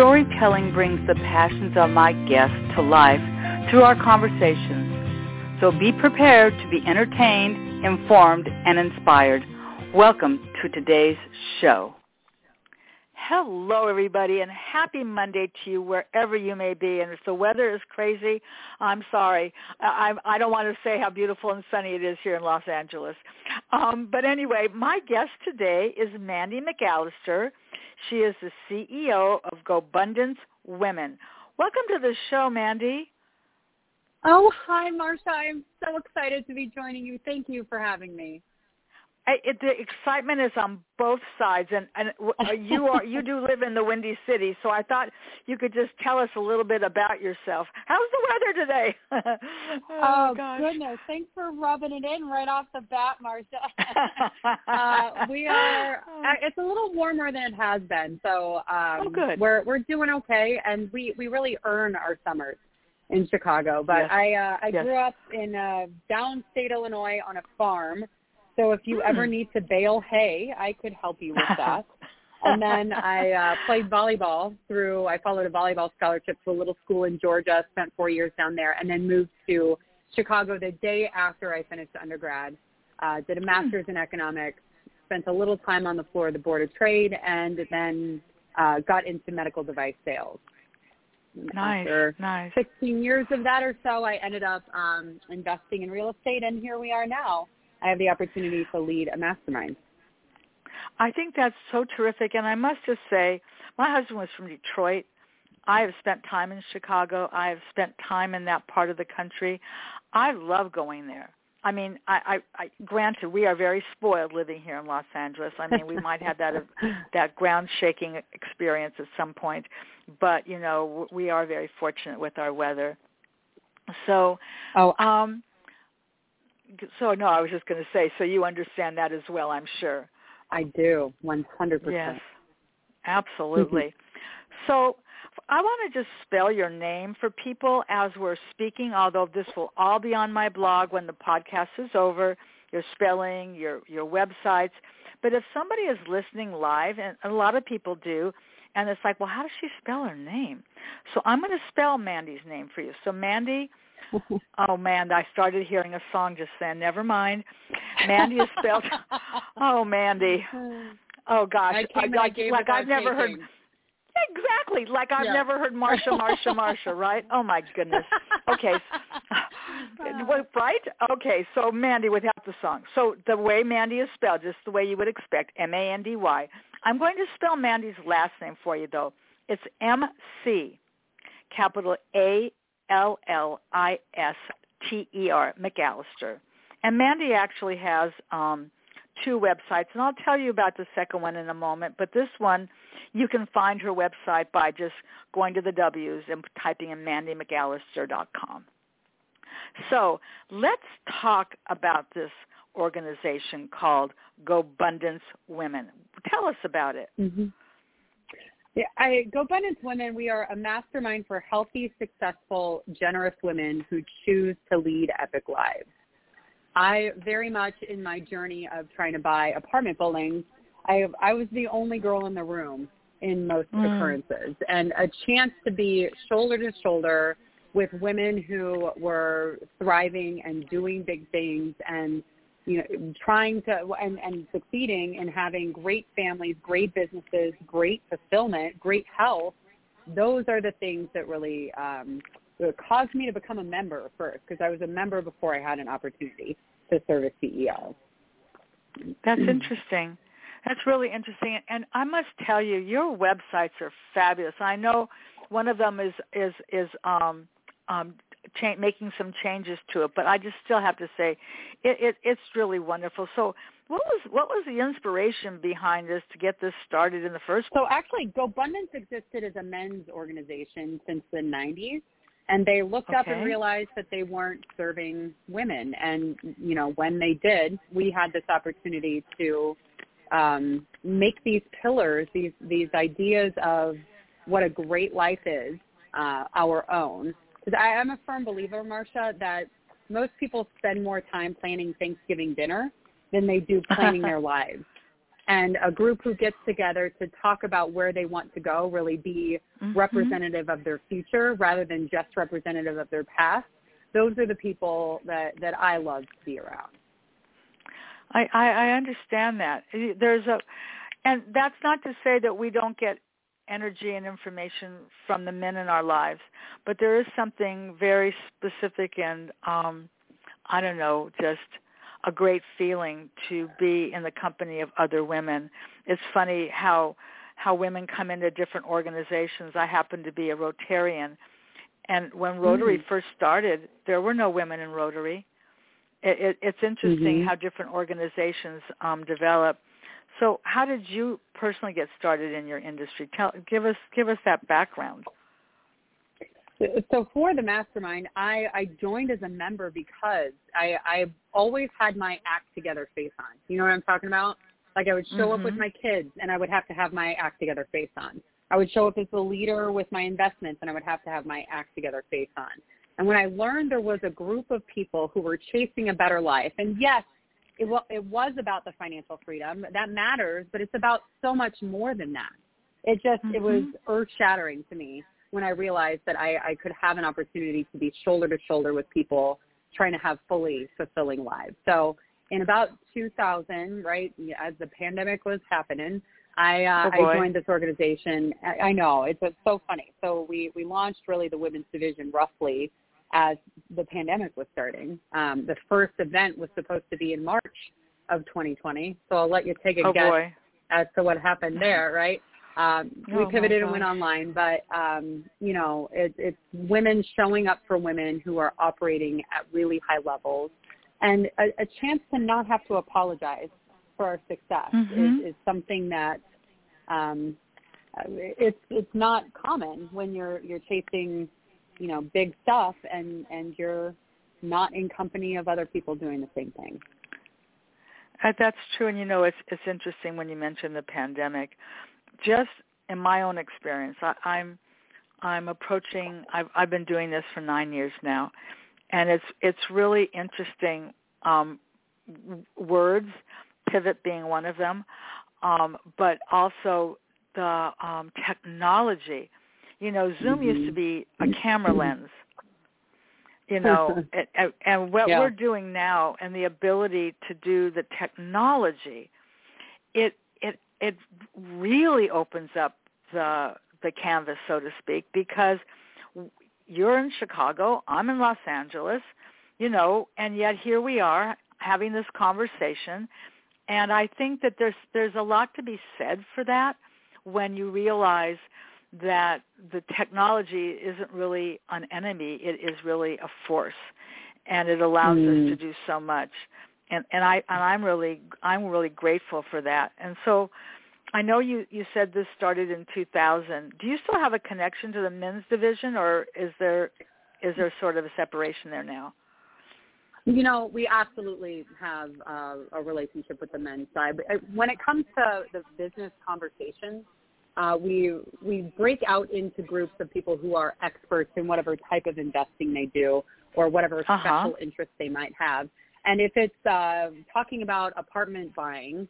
Storytelling brings the passions of my guests to life through our conversations. So be prepared to be entertained, informed, and inspired. Welcome to today's show. Hello, everybody, and happy Monday to you wherever you may be. And if the weather is crazy, I'm sorry. I, I don't want to say how beautiful and sunny it is here in Los Angeles. Um, but anyway, my guest today is Mandy McAllister. She is the CEO of GoBundance Women. Welcome to the show, Mandy. Oh, hi, Marsha. I'm so excited to be joining you. Thank you for having me. I, it, the excitement is on both sides, and and uh, you are you do live in the Windy City, so I thought you could just tell us a little bit about yourself. How's the weather today? oh, oh goodness! Thanks for rubbing it in right off the bat, Marsha. uh, we are. Uh, it's a little warmer than it has been, so um, oh, good. we're we're doing okay, and we we really earn our summers in Chicago. But yes. I uh, I yes. grew up in uh, downstate Illinois on a farm so if you ever hmm. need to bale hay, I could help you with that. and then I uh, played volleyball through. I followed a volleyball scholarship to a little school in Georgia. Spent four years down there, and then moved to Chicago the day after I finished undergrad. Uh, did a hmm. master's in economics. Spent a little time on the floor of the Board of Trade, and then uh, got into medical device sales. Nice, After nice. 16 years of that or so, I ended up um, investing in real estate, and here we are now. I have the opportunity to lead a mastermind. I think that's so terrific. And I must just say, my husband was from Detroit. I have spent time in Chicago. I have spent time in that part of the country. I love going there. I mean, I, I, I granted we are very spoiled living here in Los Angeles. I mean, we might have that that ground shaking experience at some point, but you know, we are very fortunate with our weather. So, oh, um, so no, I was just going to say, so you understand that as well, I'm sure. I do, 100%. Yes, absolutely. Mm-hmm. so I want to just spell your name for people as we're speaking, although this will all be on my blog when the podcast is over, your spelling, your, your websites. But if somebody is listening live, and a lot of people do, and it's like, well, how does she spell her name? So I'm going to spell Mandy's name for you. So Mandy, oh man, I started hearing a song just then. Never mind. Mandy is spelled. oh, Mandy. Uh-huh. Oh gosh, I, like like I've never taking. heard. Exactly, like I've yeah. never heard Marsha, Marsha, Marsha, right? Oh my goodness. Okay, right? Okay, so Mandy without the song. So the way Mandy is spelled, just the way you would expect, M-A-N-D-Y. I'm going to spell Mandy's last name for you, though. It's M-C, capital A L L I S T E R McAllister. And Mandy actually has um, two websites, and I'll tell you about the second one in a moment. But this one, you can find her website by just going to the W's and typing in mandymcallister.com. So let's talk about this organization called GoBundance Women. Tell us about it. Mm-hmm. Yeah, I GoBundance Women, we are a mastermind for healthy, successful, generous women who choose to lead epic lives. I very much in my journey of trying to buy apartment buildings, I I was the only girl in the room in most mm. occurrences, and a chance to be shoulder to shoulder with women who were thriving and doing big things and you know, trying to and, and succeeding in having great families, great businesses, great fulfillment, great health, those are the things that really um, caused me to become a member first because I was a member before I had an opportunity to serve as CEO. That's interesting. That's really interesting. And I must tell you, your websites are fabulous. I know one of them is is is um, um, cha- making some changes to it, but I just still have to say, it, it it's really wonderful. So, what was what was the inspiration behind this to get this started in the first? place? So actually, GoBundance existed as a men's organization since the 90s, and they looked okay. up and realized that they weren't serving women. And you know, when they did, we had this opportunity to um, make these pillars, these these ideas of what a great life is, uh, our own. Because I am a firm believer, Marsha, that most people spend more time planning Thanksgiving dinner than they do planning their lives. And a group who gets together to talk about where they want to go, really be mm-hmm. representative of their future rather than just representative of their past, those are the people that, that I love to be around. I, I, I understand that. There's a, and that's not to say that we don't get energy and information from the men in our lives, but there is something very specific and um, I don't know, just a great feeling to be in the company of other women. It's funny how how women come into different organizations. I happen to be a Rotarian, and when Rotary mm. first started, there were no women in Rotary it, it, it's interesting mm-hmm. how different organizations um, develop. So, how did you personally get started in your industry? Tell, give us give us that background. So for the mastermind, I, I joined as a member because I I always had my act together face on. You know what I'm talking about? Like I would show mm-hmm. up with mm-hmm. my kids and I would have to have my act together face on. I would show up as the leader with my investments and I would have to have my act together face on. And when I learned there was a group of people who were chasing a better life, and yes, it, w- it was about the financial freedom. That matters, but it's about so much more than that. It just, mm-hmm. it was mm-hmm. earth shattering to me when I realized that I, I could have an opportunity to be shoulder to shoulder with people trying to have fully fulfilling lives. So in about 2000, right, as the pandemic was happening, I, uh, oh I joined this organization. I, I know it's, it's so funny. So we we launched really the women's division roughly as the pandemic was starting. Um, the first event was supposed to be in March of 2020, so I'll let you take a oh, guess boy. as to what happened there, right? Um, we oh, pivoted and went online, but um, you know, it, it's women showing up for women who are operating at really high levels, and a, a chance to not have to apologize for our success mm-hmm. is, is something that um, it's it's not common when you're you're chasing you know big stuff and and you're not in company of other people doing the same thing. Uh, that's true. And you know it's it's interesting when you mention the pandemic. Just in my own experience I, i'm i'm approaching i've i've been doing this for nine years now. And it's it's really interesting um words pivot being one of them. Um but also the um technology you know, Zoom mm-hmm. used to be a camera lens. You know, and, and what yeah. we're doing now, and the ability to do the technology, it it it really opens up the the canvas, so to speak, because you're in Chicago, I'm in Los Angeles, you know, and yet here we are having this conversation, and I think that there's there's a lot to be said for that when you realize that the technology isn't really an enemy; it is really a force, and it allows mm. us to do so much. And and I and I'm really I'm really grateful for that. And so, I know you you said this started in 2000. Do you still have a connection to the men's division, or is there is there sort of a separation there now? You know, we absolutely have uh, a relationship with the men's side. But uh, when it comes to the business conversations, uh, we we break out into groups of people who are experts in whatever type of investing they do or whatever uh-huh. special interest they might have. And if it's uh, talking about apartment buying,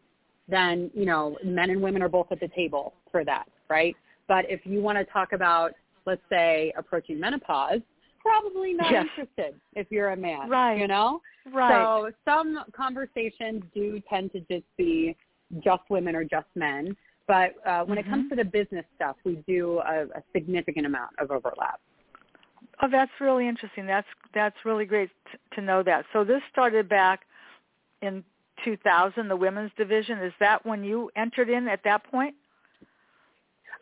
then you know men and women are both at the table for that, right? But if you want to talk about, let's say, approaching menopause, probably not yes. interested if you're a man, right? You know, right? So some conversations do tend to just be just women or just men. But uh, when mm-hmm. it comes mm-hmm. to the business stuff, we do a, a significant amount of overlap. Oh, that's really interesting. That's that's really great t- to know that. So this started back in 2000, the women's division. Is that when you entered in at that point?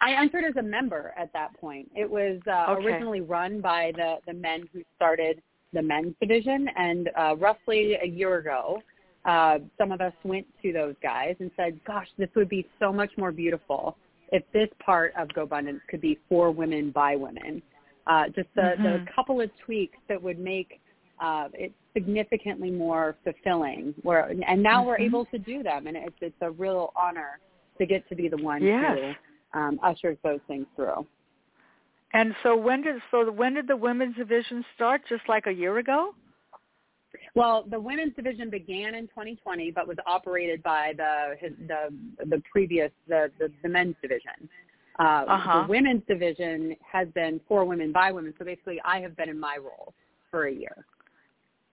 I entered as a member at that point. It was uh, okay. originally run by the the men who started the men's division, and uh, roughly a year ago, uh, some of us went to those guys and said, gosh, this would be so much more beautiful if this part of GoBundance could be for women by women. Uh, just the, Mhm. the couple of tweaks that would make uh, it significantly more fulfilling. Where and now we're Mhm. able to do them, and it's it's a real honor to get to be the one Yes. who um, ushers those things through. And so when did so when did the women's division start? Just like a year ago? Well, the women's division began in 2020, but was operated by the the the previous the the, the men's division. Uh, Uh-huh. The women's division has been for women by women. So basically, I have been in my role for a year.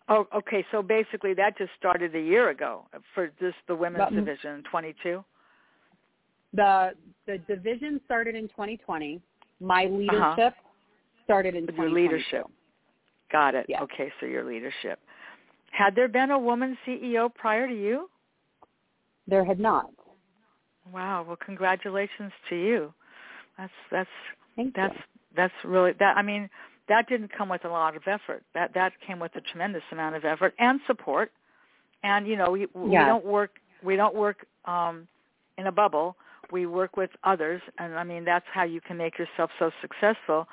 Oh, okay. So basically, that just started a year ago for just the women's But- division, 22. The the division started in 2020. My leadership started in Uh-huh. Your leadership. Got it. Yeah. Okay, so your leadership. Had there been a woman CEO prior to you? There had not. Wow. Well, congratulations to you. That's that's Thank that's you. that's really that. I mean, that didn't come with a lot of effort. That that came with a tremendous amount of effort and support. And you know, we, we Yeah. don't work we don't work um, in a bubble. We work with others, and I mean that's how you can make yourself so successful.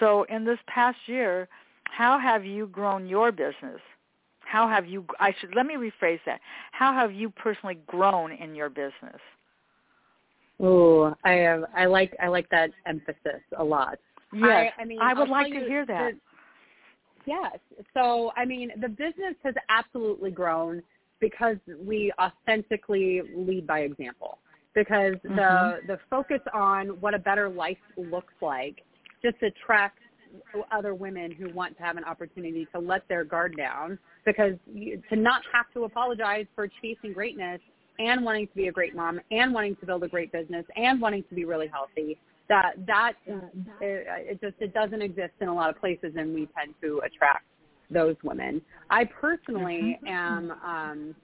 So, in this past year, how have you grown your business? How have you? I should let me rephrase that. How have you personally grown in your business? Oh, I have. I like I like that emphasis a lot. Yes, I, I mean, I would I'll like to you hear that. Yes. So, I mean, the business has absolutely grown because we authentically lead by example. Because Mhm. the the focus on what a better life looks like just attracts other women who want to have an opportunity to let their guard down because you, to not have to apologize for chasing greatness and wanting to be a great mom and wanting to build a great business and wanting to be really healthy that that uh, it, it just it doesn't exist in a lot of places and we tend to attract those women. I personally am um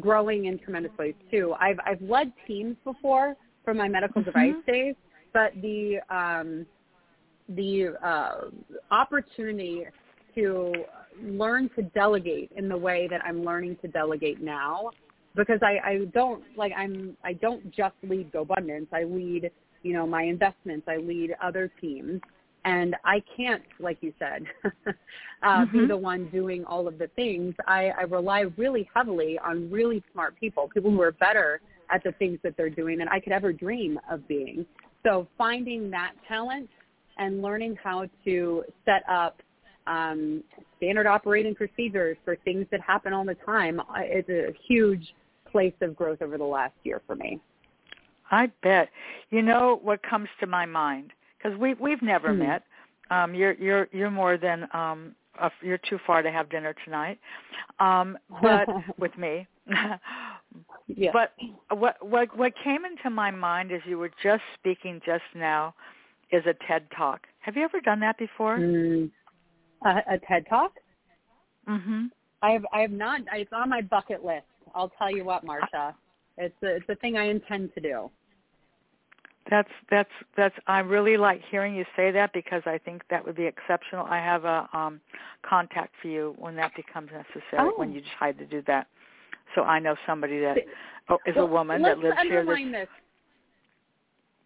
growing in tremendous ways too. I've i've led teams before from my medical Mhm. device days but the um the uh opportunity to learn to delegate in the way that i'm learning to delegate now because I, I don't like I'm I don't just lead GoBundance. I lead you know my investments. I lead other teams, and I can't, like you said, uh, be Mhm. the one doing all of the things. I, I rely really heavily on really smart people, people who are better at the things that they're doing than I could ever dream of being. So finding that talent and learning how to set up um, standard operating procedures for things that happen all the time uh, is a huge place of growth over the last year for me. I bet. You know what comes to my mind because we we've never Hmm. met. Um, you're you're you're more than um, uh, you're too far to have dinner tonight, um, but with me. Yeah. But what what what came into my mind as you were just speaking just now is a TED Talk. Have you ever done that before? Mm, a, a TED Talk? Mm-hmm. I have I have not. It's on my bucket list. I'll tell you what, Marsha. It's a, it's a thing I intend to do. That's that's that's. I really like hearing you say that because I think that would be exceptional. I have a um, contact for you when that becomes necessary. Oh. When you decide to do that, so I know somebody that oh, is Well, a woman that let's lives here. underline this.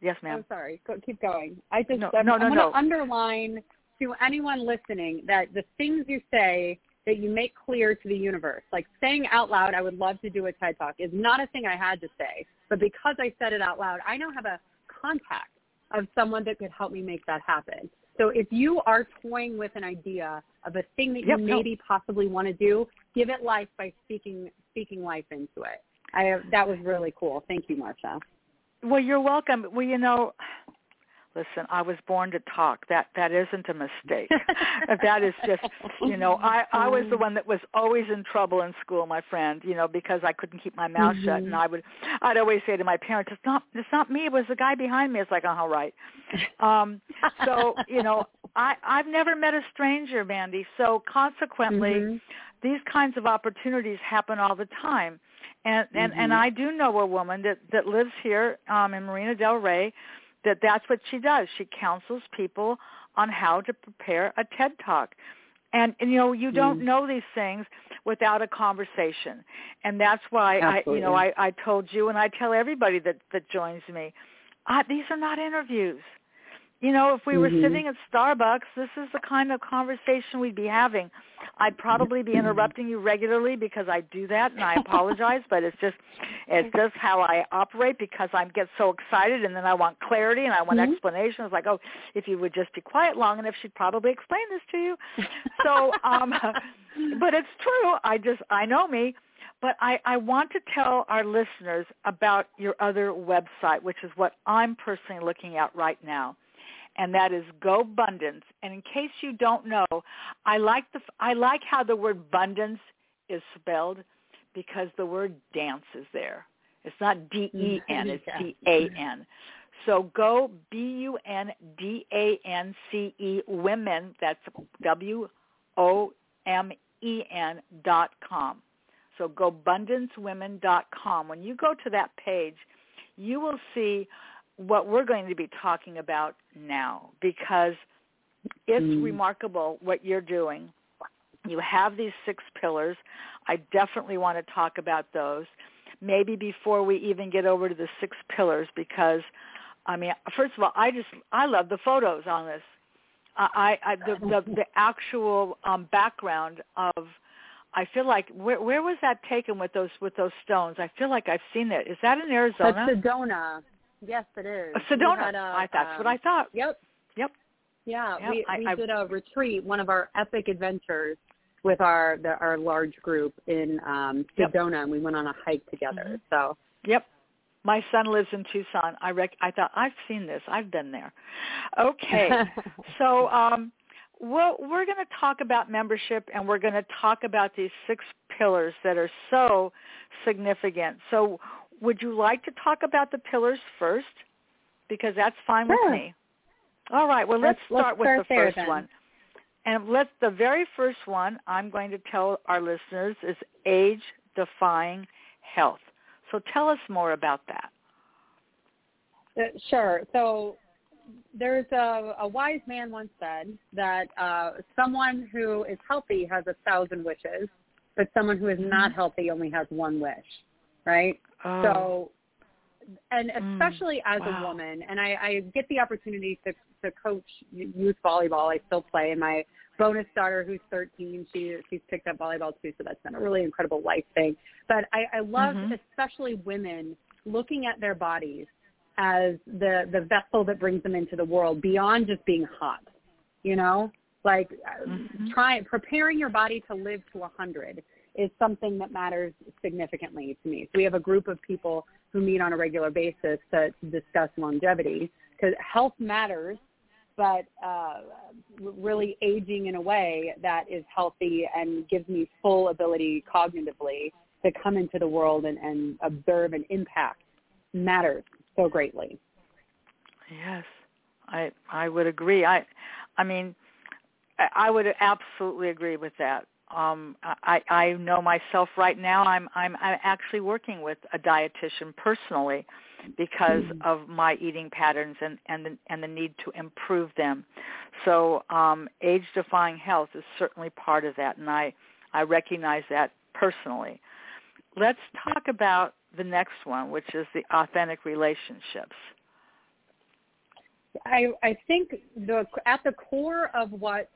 Yes, ma'am. I'm sorry. Go, keep going. I just No, I'm, no, I'm no, going to underline to anyone listening that the things you say that you make clear to the universe, like saying out loud, "I would love to do a TED Talk," is not a thing I had to say. But because I said it out loud, I now have a contact of someone that could help me make that happen. So if you are toying with an idea of a thing that Yep, you no. maybe possibly want to do, give it life by speaking speaking life into it. I have, that was really cool. Thank you, Marsha. Well, you're welcome. Well, you know, listen, I was born to talk. That that isn't a mistake. that is just, you know, I I was the one that was always in trouble in school, my friend. You know, because I couldn't keep my mouth shut, Mhm. and I would, I'd always say to my parents, "It's not, it's not me. It was the guy behind me." It's like, "Oh, right." Um, so you know, I I've never met a stranger, Mandy. So consequently, Mhm. these kinds of opportunities happen all the time and and and Mhm. I do know a woman that that lives here um in Marina Del Rey that that's what she does. She counsels people on how to prepare a TED Talk. And, and you know you don't Mm. know these things without a conversation. And that's why I you know I I told you and I tell everybody that that joins me I, these are not interviews You know, if we were Mhm. sitting at Starbucks, this is the kind of conversation we'd be having. I'd probably be interrupting you regularly because I do that, and I apologize, but it's just it's just how I operate because I get so excited, and then I want clarity and I want Mhm. explanation. It's like, oh, if you would just be quiet long enough, she'd probably explain this to you. So, um, but it's true. I just I know me. But I, I want to tell our listeners about your other website, which is what I'm personally looking at right now and that is GoBundance. And in case you don't know, I like the I like how the word abundance is spelled because the word dance is there. It's not D E N, mm-hmm. it's D A N. So go B U N D A N C E women. That's W O M E N dot com. So GoBundanceWomen dot com. When you go to that page, you will see what we're going to be talking about now because it's Mm. remarkable what you're doing. You have these six pillars. I definitely want to talk about those. Maybe before we even get over to the six pillars because I mean, first of all, I just I love the photos on this. I, I the, the the actual um background of I feel like where where was that taken with those with those stones? I feel like I've seen that. Is that in Arizona? That's Sedona. Yes, it is. Sedona. a, I, that's what um, I thought. Yep. Yep. Yeah, Yep, we I- we I- did a retreat, one of our epic adventures with our the, our large group in um Yep. Sedona, and we went on a hike together. So Yep. My son lives in Tucson. I rec- I thought I've seen this. I've been there. Okay. so um well, we're going to talk about membership and we're going to talk about these six pillars that are so significant. So would you like to talk about the pillars first? Because that's fine Sure. with me. All right. Well, let's, Let's- let's start with start the there first then. one. And let's the very first one I'm going to tell our listeners is age defying health. So tell us more about that. Uh, Sure. So there's a, a wise man once said that uh, someone who is healthy has a thousand wishes, but someone who is not healthy only has one wish, right? Oh. So, and Mm, especially as wow. a woman, and I, I get the opportunity to, to coach youth volleyball. I still play, and my bonus daughter, who's 13, she she's picked up volleyball too, so that's been a really incredible life thing. But I, I love, Mhm. especially women, looking at their bodies as the the vessel that brings them into the world beyond just being hot. You know, like uh Mhm. trying preparing your body to live to a hundred is something that matters significantly to me. So we have a group of people who meet on a regular basis to, discuss longevity because health matters, but uh, really aging in a way that is healthy and gives me full ability cognitively to come into the world and, and observe and impact matters so greatly. Yes, I I would agree. I I mean, I would absolutely agree with that. Um, I I know myself right now. I'm I'm I'm actually working with a dietitian personally because Mhm. of my eating patterns and and the, and the need to improve them. So um, age defying health is certainly part of that, and I I recognize that personally. Let's talk about the next one, which is the authentic relationships. I, I think the at the core of what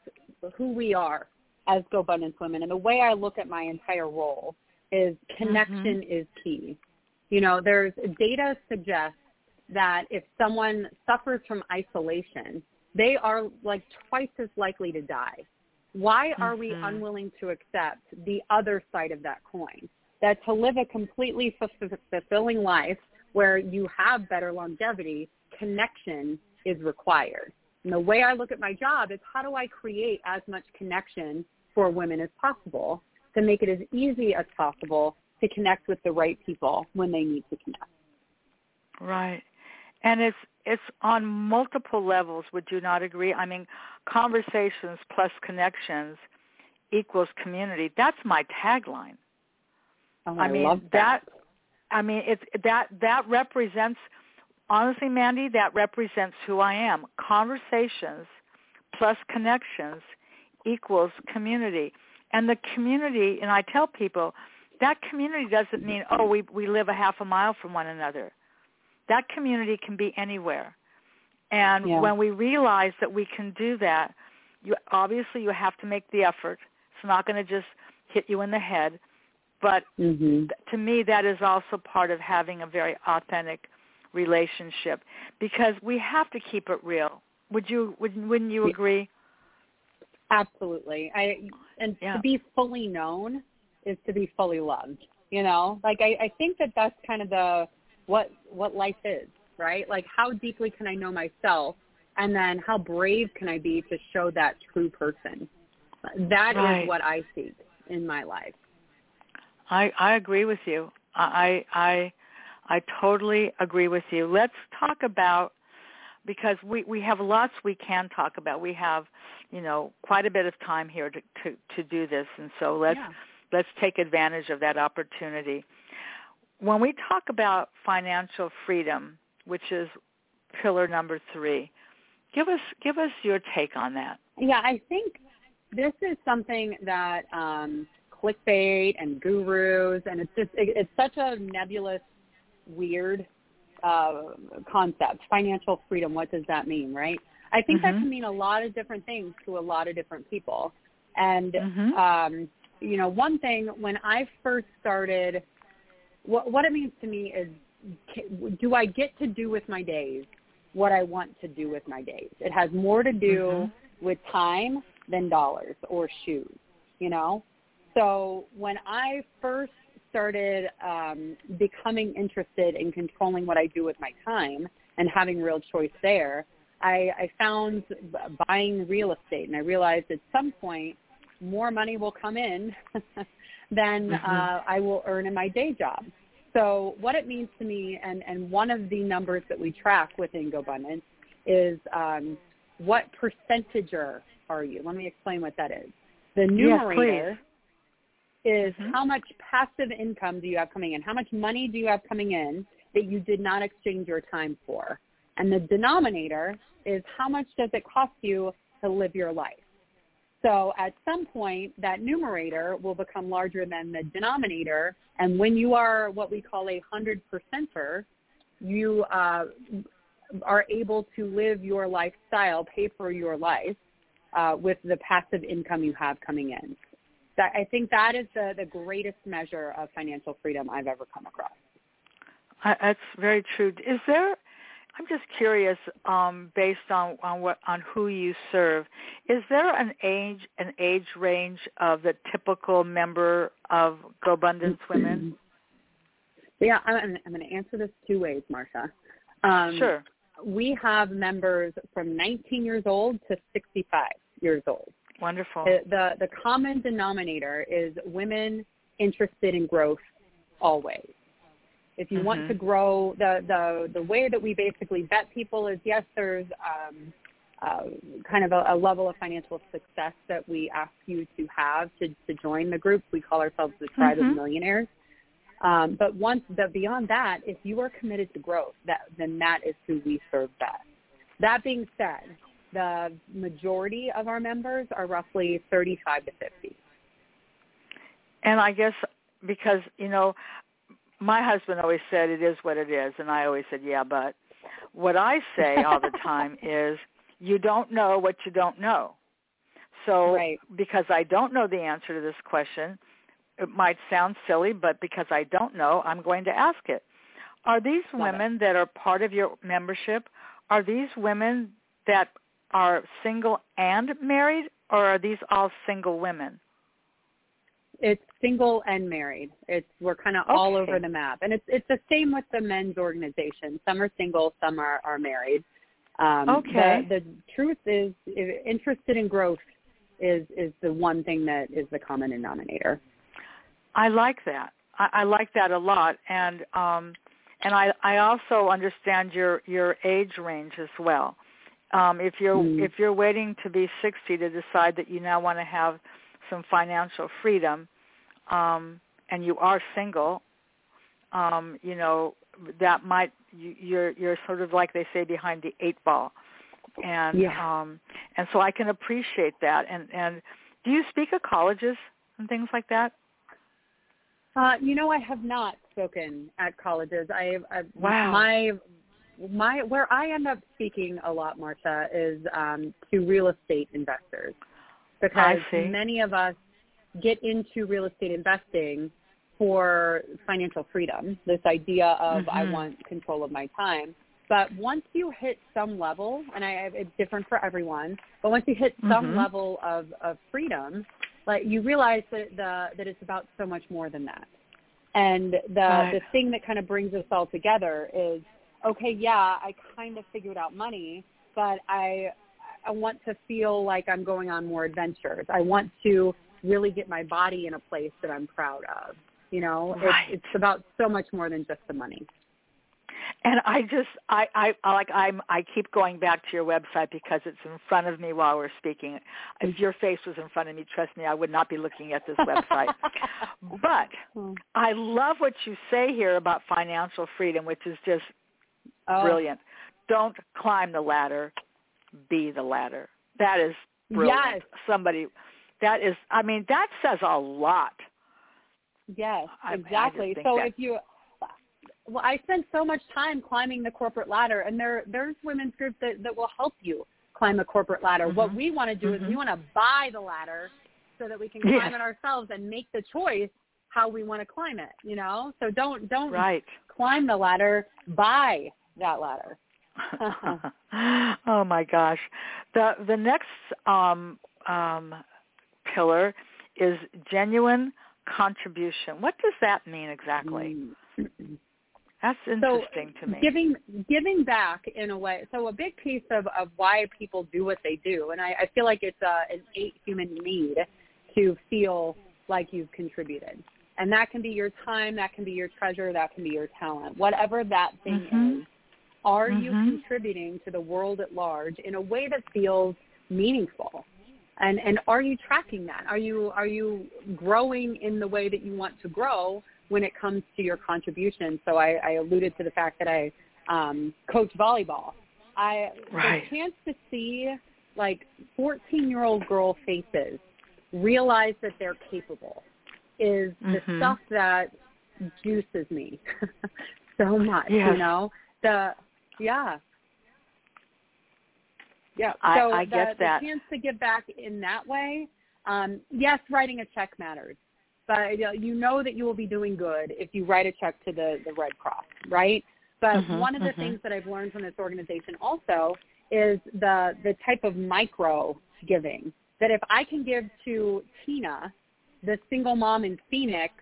who we are as GoBundance Women and the way I look at my entire role is connection is key. You know, there's data suggests that if someone suffers from isolation, they are like twice as likely to die. Why are we Mhm. unwilling to accept the other side of that coin? That to live a completely fulf- fulfilling life where you have better longevity, connection is required. And the way I look at my job is how do I create as much connection for women as possible to make it as easy as possible to connect with the right people when they need to connect. Right. And it's it's on multiple levels, would you not agree? I mean, conversations plus connections equals community. That's my tagline. Oh, I I, mean, love that. I mean, it's that that represents honestly, Mandy, that represents who I am. Conversations plus connections equals community. And the community, and I tell people, that community doesn't mean, oh, we we live a half a mile from one another. That community can be anywhere. And Yeah. when we realize that we can do that, you obviously you have to make the effort. It's not going to just hit you in the head, but Mhm. th- to me that is also part of having a very authentic relationship because we have to keep it real. Would you would wouldn't you agree? Absolutely. I and Yeah. to be fully known is to be fully loved. You know, like I, I think that that's kind of the what what life is, right? Like how deeply can I know myself, and then how brave can I be to show that true person? That is Right. what I seek in my life. I I agree with you. I I I totally agree with you. Let's talk about because we we have lots we can talk about. We have, you know, quite a bit of time here to to to do this and so let's Yeah. let's take advantage of that opportunity. When we talk about financial freedom, which is pillar number 3, give us give us your take on that. Yeah, I think this is something that um, clickbait and gurus, and it's just it, it's such a nebulous, weird uh, concept. Financial freedom. What does that mean, right? I think that Mhm. can mean a lot of different things to a lot of different people. And Mhm. um, you know, one thing when I first started, what what it means to me is, do I get to do with my days what I want to do with my days? It has more to do Mhm. with time than dollars or shoes, you know? So when I first started um, becoming interested in controlling what I do with my time and having real choice there, I, I found buying real estate and I realized at some point more money will come in than Mhm. uh, I will earn in my day job. So what it means to me, and, and one of the numbers that we track within GoBundance is um, what percentager are you? Let me explain what that is. The numerator is Mhm. how much passive income do you have coming in? How much money do you have coming in that you did not exchange your time for? And the denominator is how much does it cost you to live your life? So at some point, that numerator will become larger than the denominator. And when you are what we call a hundred percenter, you uh, are able to live your lifestyle, pay for your life uh, with the passive income you have coming in. That, I think that is the, the greatest measure of financial freedom I've ever come across. I, that's very true. Is there? I'm just curious, um, based on on what on who you serve. Is there an age an age range of the typical member of GoBundance Women? Yeah, I'm, I'm going to answer this two ways, Marsha. Um, sure. We have members from 19 years old to 65 years old. Wonderful. The, the the common denominator is women interested in growth always. If you want Mhm. to grow, the, the, the way that we basically vet people is yes, there's um, uh, kind of a, a level of financial success that we ask you to have to, to join the group. We call ourselves the Tribe Mhm. of Millionaires. Um, but once the, beyond that, if you are committed to growth, that, then that is who we serve best. That being said, the majority of our members are roughly 35 to 50. And I guess because you know, my husband always said it is what it is, and I always said yeah, but what I say all the time is you don't know what you don't know. So Right. because I don't know the answer to this question, it might sound silly, but because I don't know, I'm going to ask it. Are these Love it. women that are part of your membership, are these women that are single and married, or are these all single women? It's single and married. It's we're kind of all over the map, and it's it's the same with the men's organization. Some are single, some are are married. Um, Okay. The, the truth is, interested in growth is is the one thing that is the common denominator. I like that. I, I like that a lot, and um, and I I also understand your your age range as well. Um, if you're Mm. if you're waiting to be 60 to decide that you now want to have some financial freedom, um, and you are single, um, you know that might you, you're you're sort of like they say behind the eight ball, and Yeah. um, and so I can appreciate that. And and do you speak at colleges and things like that? Uh, you know, I have not spoken at colleges. I, I Wow. my my where I end up speaking a lot, Marsha, is um, to real estate investors because many of us get into real estate investing for financial freedom. This idea of mm-hmm. I want control of my time. But once you hit some level, and I, it's different for everyone, but once you hit some mm-hmm. level of, of freedom, like you realize that the that it's about so much more than that. And the right. the thing that kind of brings us all together is, okay, yeah, I kind of figured out money, but I I want to feel like I'm going on more adventures. I want to really get my body in a place that I'm proud of. You know, right. it's, it's about so much more than just the money and I just I I like I'm I keep going back to your website because it's in front of me while we're speaking. If your face was in front of me, trust me, I would not be looking at this website. but hmm. I love what you say here about financial freedom, which is just oh. brilliant. Don't climb the ladder, be the ladder. That is brilliant. Yes. Somebody that is I mean that says a lot. Yes, exactly. I so that, if you well, I spend so much time climbing the corporate ladder, and there there's women's groups that that will help you climb the corporate ladder. Mm-hmm. What we want to do mm-hmm. is we want to buy the ladder so that we can climb yes. it ourselves and make the choice how we want to climb it. You know, so don't don't right. climb the ladder, buy that ladder. oh my gosh, the the next um, um, pillar is genuine contribution. What does that mean exactly? Mm-hmm. That's interesting so to me. Giving giving back in a way. So a big piece of, of why people do what they do, and I, I feel like it's a, an innate human need to feel like you've contributed. And that can be your time, that can be your treasure, that can be your talent. Whatever that thing mm-hmm. is, are mm-hmm. you contributing to the world at large in a way that feels meaningful? And and are you tracking that? Are you are you growing in the way that you want to grow when it comes to your contribution. So I, I alluded to the fact that I um, coach volleyball. I right. the chance to see like 14 year old girl faces realize that they're capable is the mm-hmm. stuff that juices me so much. Yes. You know the yeah. Yeah, I, so I the, get that. the chance to give back in that way. Um, yes, writing a check matters but you know that you will be doing good if you write a check to the, the Red Cross, right? But mm-hmm, one of the mm-hmm. things that I've learned from this organization also is the the type of micro giving. That if I can give to Tina, the single mom in Phoenix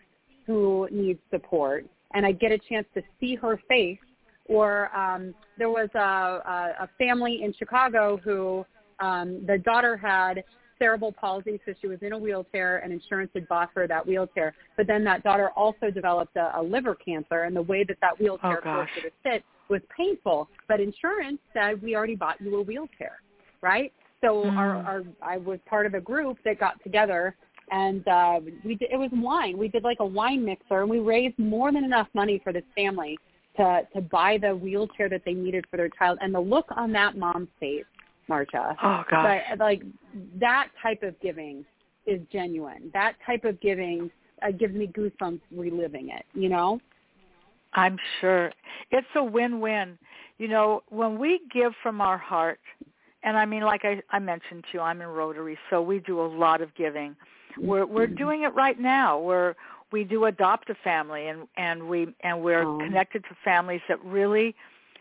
who needs support, and I get a chance to see her face, or um, there was a, a, a family in Chicago who um, the daughter had cerebral palsy, so she was in a wheelchair, and insurance had bought her that wheelchair. But then that daughter also developed a, a liver cancer, and the way that that wheelchair oh, forced her to sit was painful. But insurance said, we already bought you a wheelchair, right? So mm. our, our, I was part of a group that got together and uh, we did, it was wine. We did like a wine mixer, and we raised more than enough money for this family to to buy the wheelchair that they needed for their child. And the look on that mom's face Marsha. Oh. But like that type of giving is genuine. That type of giving uh, gives me goosebumps reliving it. You know. I'm sure it's a win-win. You know, when we give from our heart, and I mean, like I, I mentioned to you, I'm in Rotary, so we do a lot of giving. We're we're mm-hmm. doing it right now. We're we do adopt a family, and and we and we're oh. connected to families that really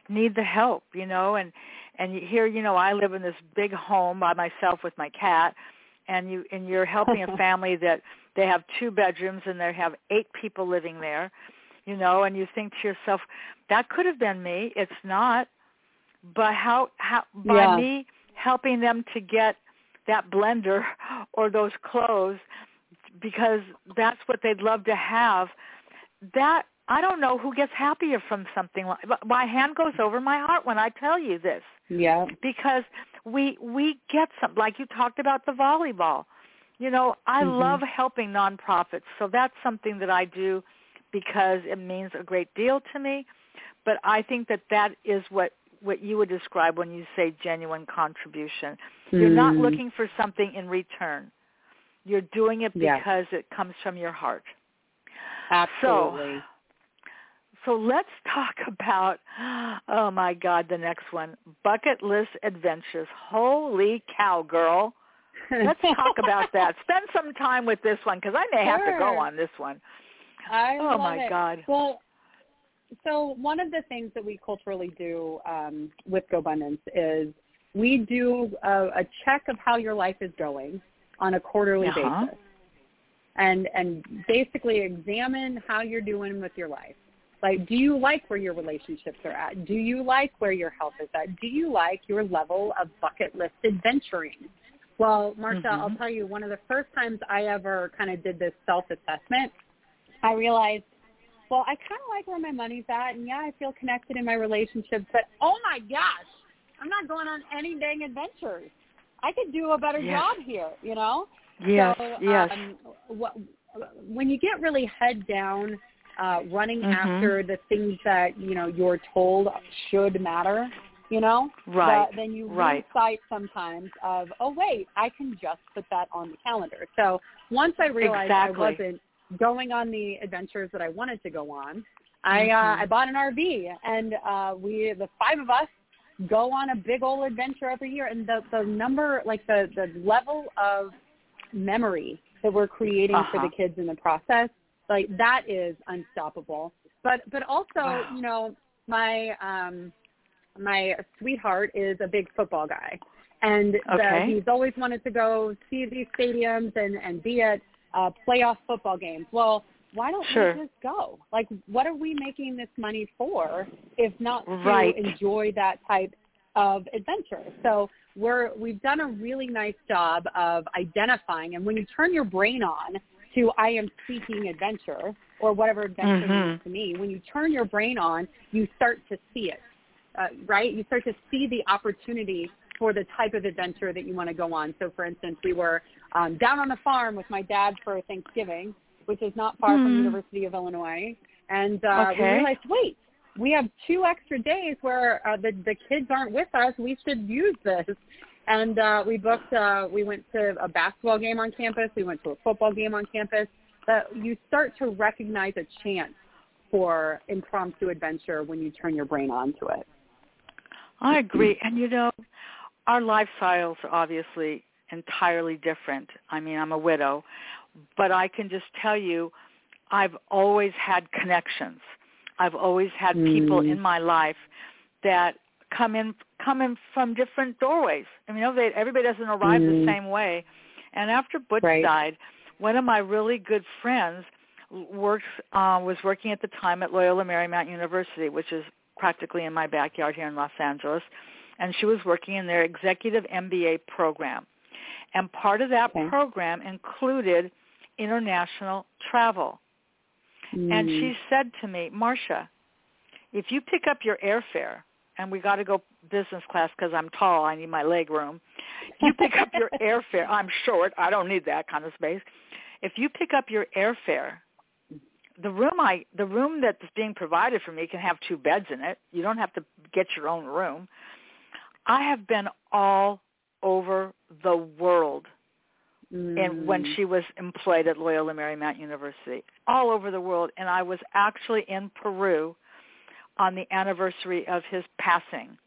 need the help. You know, and and here you know I live in this big home by myself with my cat and you and you're helping a family that they have two bedrooms and they have eight people living there you know and you think to yourself that could have been me it's not but how how by yeah. me helping them to get that blender or those clothes because that's what they'd love to have that I don't know who gets happier from something like my hand goes over my heart when I tell you this. Yeah. Because we we get some like you talked about the volleyball. You know, I mm-hmm. love helping nonprofits. So that's something that I do because it means a great deal to me. But I think that that is what what you would describe when you say genuine contribution. Mm. You're not mm. looking for something in return. You're doing it because yeah. it comes from your heart. Absolutely. So, So let's talk about, oh my God, the next one, bucket list adventures. Holy cow, girl. Let's talk about that. Spend some time with this one because I may sure. have to go on this one. I oh my it. God. Well, so one of the things that we culturally do um, with GoBundance is we do a, a, check of how your life is going on a quarterly uh-huh. basis, and and basically examine how you're doing with your life. Like, do you like where your relationships are at? Do you like where your health is at? Do you like your level of bucket list adventuring? Well, Marsha, mm-hmm. I'll tell you, one of the first times I ever kind of did this self-assessment, I realized well, I kind of like where my money's at, and yeah, I feel connected in my relationships, but oh my gosh, I'm not going on any dang adventures. I could do a better yes. job here, you know? Yes, so, yes. Um, when you get really head down, uh, running mm-hmm. after the things that, you know, you're told should matter, you know, right. then you right. lose sight sometimes of, oh wait, I can just put that on the calendar. So once I realized exactly. I wasn't going on the adventures that I wanted to go on, I uh, mm-hmm. I bought an RV and uh, we the five of us go on a big old adventure every year and the the number like the the level of memory that we're creating uh-huh. for the kids in the process like that is unstoppable but but also wow. you know my um my sweetheart is a big football guy and okay. the, he's always wanted to go see these stadiums and and be at uh, playoff football games. Well, why don't sure. we just go? Like, what are we making this money for if not to right. enjoy that type of adventure? So we're we've done a really nice job of identifying, and when you turn your brain on to I am seeking adventure or whatever adventure mm-hmm. means to me, when you turn your brain on, you start to see it, uh, right? You start to see the opportunity for the type of adventure that you want to go on. So, for instance, we were um, down on the farm with my dad for Thanksgiving, which is not far mm. from University of Illinois, and uh, okay. we realized, wait, we have two extra days where uh, the the kids aren't with us. We should use this. And uh, we booked. Uh, we went to a basketball game on campus. We went to a football game on campus. But you start to recognize a chance for impromptu adventure when you turn your brain on to it. I agree. And you know, our lifestyles are obviously entirely different. I mean, I'm a widow, but I can just tell you I've always had connections. I've always had mm. people in my life that come in come in from different doorways. I mean, you know, they, everybody doesn't arrive mm. the same way. And after Butch right. died, one of my really good friends works uh, was working at the time at Loyola Marymount University, which is practically in my backyard here in Los Angeles and she was working in their executive MBA program. And part of that okay. program included international travel. Mm. And she said to me, Marsha, if you pick up your airfare, and we got to go business class because I'm tall, I need my leg room. You pick up your airfare, I'm short, I don't need that kind of space. If you pick up your airfare, the room I the room that's being provided for me can have two beds in it. You don't have to get your own room. I have been all over the world mm. and when she was employed at Loyola Marymount University, all over the world. And I was actually in Peru on the anniversary of his passing.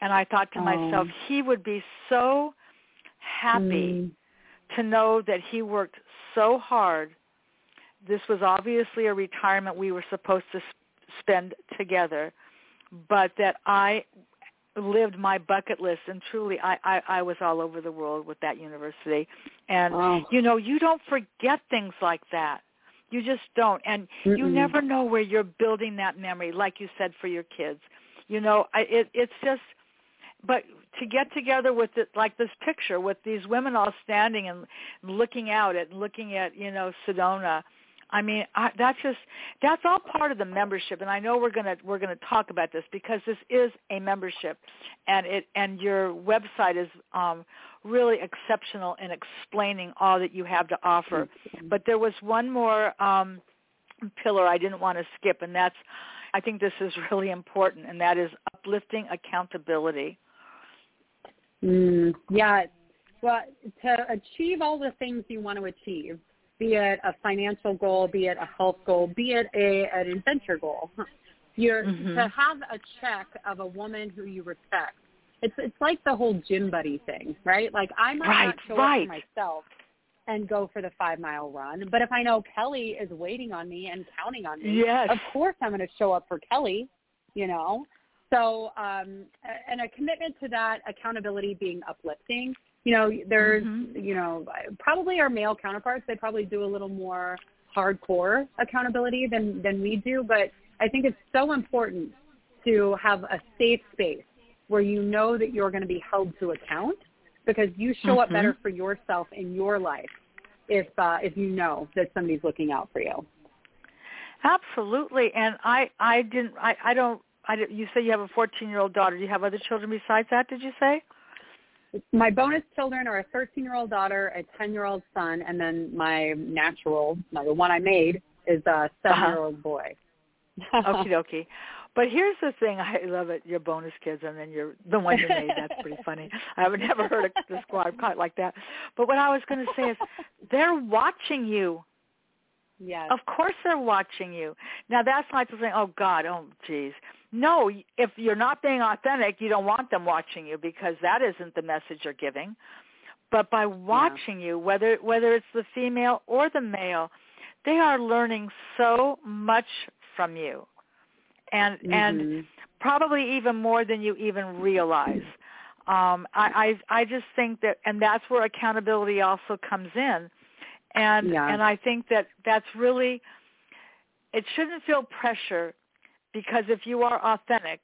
And I thought to oh. myself, he would be so happy mm. to know that he worked so hard. This was obviously a retirement we were supposed to spend together, but that I lived my bucket list and truly I, I, I was all over the world with that university. And oh. you know, you don't forget things like that. You just don't. And Mm-mm. you never know where you're building that memory, like you said, for your kids. You know, I, it, it's just, but to get together with it, like this picture with these women all standing and looking out at, looking at, you know, Sedona, I mean, I, that's just that's all part of the membership, and I know we're gonna we're gonna talk about this because this is a membership, and it and your website is um, really exceptional in explaining all that you have to offer. But there was one more um, pillar I didn't want to skip, and that's I think this is really important, and that is uplifting accountability. Mm, yeah. Well, to achieve all the things you want to achieve, be it a financial goal, be it a health goal, be it a an adventure goal. You're Mhm. to have a check of a woman who you respect. It's it's like the whole gym buddy thing, right? Like I might Right, not show right. up for myself and go for the five mile run, but if I know Kelly is waiting on me and counting on me, Yes. of course I'm going to show up for Kelly. You know, so um, and a commitment to that accountability being uplifting. You know, there's Mhm. you know probably our male counterparts they probably do a little more hardcore accountability than than we do, but I think it's so important to have a safe space where you know that you're going to be held to account because you show up Mhm. better for yourself in your life if uh, if you know that somebody's looking out for you. Absolutely. And I I didn't I I don't I you say you have a 14-year-old daughter. Do you have other children besides that, did you say? My bonus children are a 13-year-old daughter, a 10-year-old son, and then my natural, the one I made, is a uh-huh. seven-year-old boy. Okie dokie. But here's the thing, I love it, your bonus kids and then your the one you made, that's pretty funny. I've never heard of the squad quite like that. But what I was gonna say is they're watching you. yes. Of course they're watching you. Now that's like saying, Oh God, oh geez. No, if you're not being authentic, you don't want them watching you because that isn't the message you're giving. But by watching you, whether whether it's the female or the male, they are learning so much from you. And and Mhm. probably even more than you even realize. Um, I, I I just think that, and that's where accountability also comes in, and Yeah. and I think that that's really, it shouldn't feel pressure, because if you are authentic,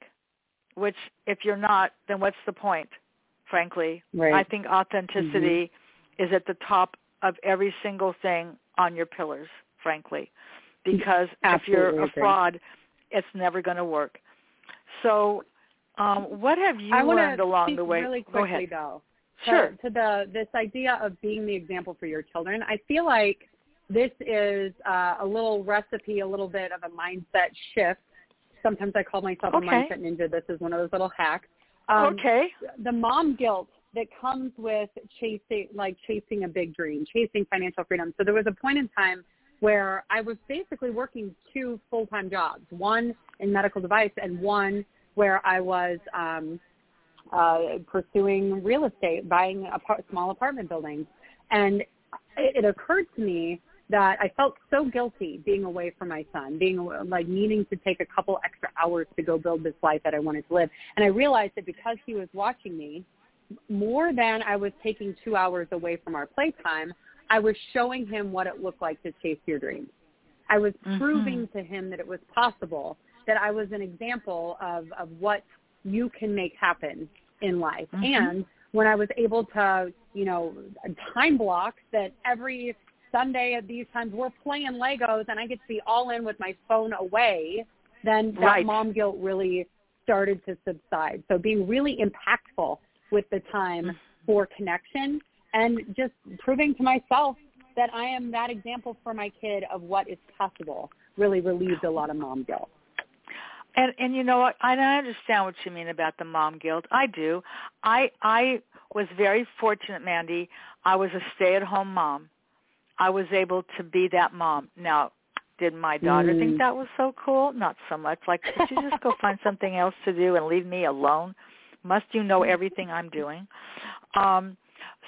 which if you're not, then what's the point? Frankly, Right. I think authenticity is at the top of every single thing on your pillars. Frankly, because if you're Absolutely a agree. fraud, it's never going to work. So, um, what have you I learned along the way? really Go ahead. though. to- Sure. To the this idea of being the example for your children, I feel like this is uh, a little recipe, a little bit of a mindset shift. Sometimes I call myself Okay. a mindset ninja. This is one of those little hacks. Um, okay. the mom guilt that comes with chasing like chasing a big dream, chasing financial freedom. So there was a point in time where I was basically working two full-time jobs, one in medical device and one where I was um uh pursuing real estate, buying apart- small apartment buildings. And it, it occurred to me that I felt so guilty being away from my son, being like needing to take a couple extra hours to go build this life that I wanted to live. And I realized that because he was watching me, more than I was taking two hours away from our playtime, I was showing him what it looked like to chase your dreams. I was Mhm. proving to him that it was possible, that I was an example of, of what you can make happen in life. Mhm. And when I was able to, you know, time block that every Sunday at these times we're playing Legos and I get to be all in with my phone away, then that Right. mom guilt really started to subside. So being really impactful with the time for connection and just proving to myself that I am that example for my kid of what is possible really relieved a lot of mom guilt. And and you know what? I, I understand what you mean about the mom guilt. I do. I I was very fortunate, Mandy. I was a stay-at-home mom. I was able to be that mom. Now, did my daughter Mm. think that was so cool? Not so much. Like, could you just go find something else to do and leave me alone? Must you know everything I'm doing? Um,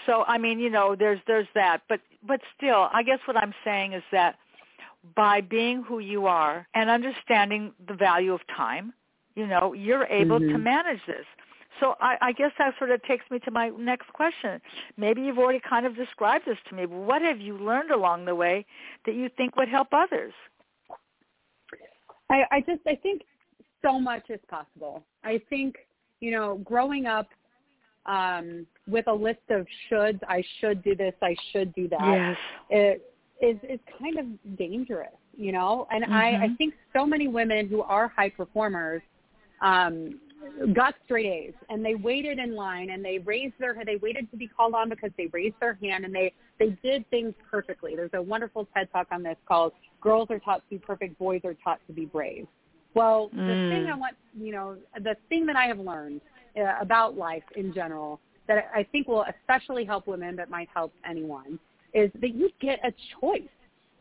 so I mean, you know, there's there's that, but but still, I guess what I'm saying is that by being who you are and understanding the value of time, you know, you're able to Mhm. manage this. So I, I guess that sort of takes me to my next question. Maybe you've already kind of described this to me, but what have you learned along the way that you think would help others? I, I just I think so much is possible. I think you know, growing up um, with a list of shoulds, I should do this, I should do that. Yes. It is is kind of dangerous, you know. And I I Mhm. think so many women who are high performers um, got straight A's and they waited in line and they raised their they waited to be called on because they raised their hand and they they did things perfectly. There's a wonderful TED talk on this called "Girls are taught to be perfect, boys are taught to be brave." Well, the Mm. thing I want, you know, the thing that I have learned uh, about life in general that I think will especially help women, but might help anyone, is that you get a choice.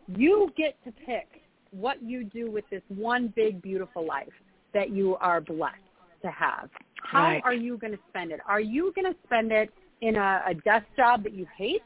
You get to pick what you do with this one big, beautiful life. that you are blessed to have. How Right. are you going to spend it? Are you going to spend it in a, a desk job that you hate?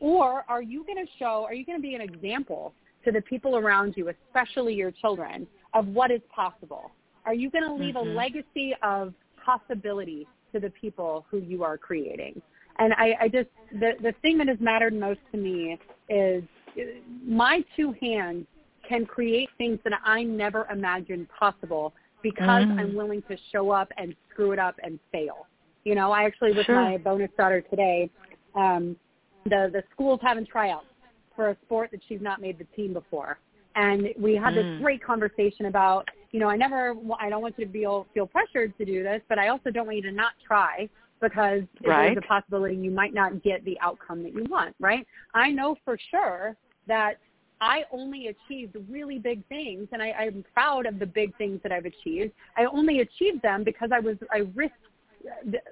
Or are you going to show, are you going to be an example to the people around you, especially your children, of what is possible? Are you going to leave Mhm. a legacy of possibility to the people who you are creating? And I, I just, the, the thing that has mattered most to me is uh, my two hands can create things that I never imagined possible because Mm. I'm willing to show up and screw it up and fail. You know, I actually with Sure. my bonus daughter today, um, the the school's having tryouts for a sport that she's not made the team before, and we had this Mm. great conversation about, you know, I never, I don't want you to feel feel pressured to do this, but I also don't want you to not try because Right. there's a possibility you might not get the outcome that you want. Right? I know for sure that I only achieved really big things, and I, I'm proud of the big things that I've achieved. I only achieved them because I was I risked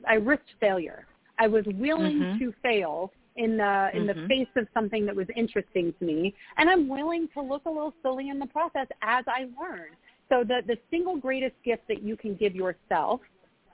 I risked failure. I was willing Mhm. to fail in the in Mhm. the face of something that was interesting to me, and I'm willing to look a little silly in the process as I learn. So the the single greatest gift that you can give yourself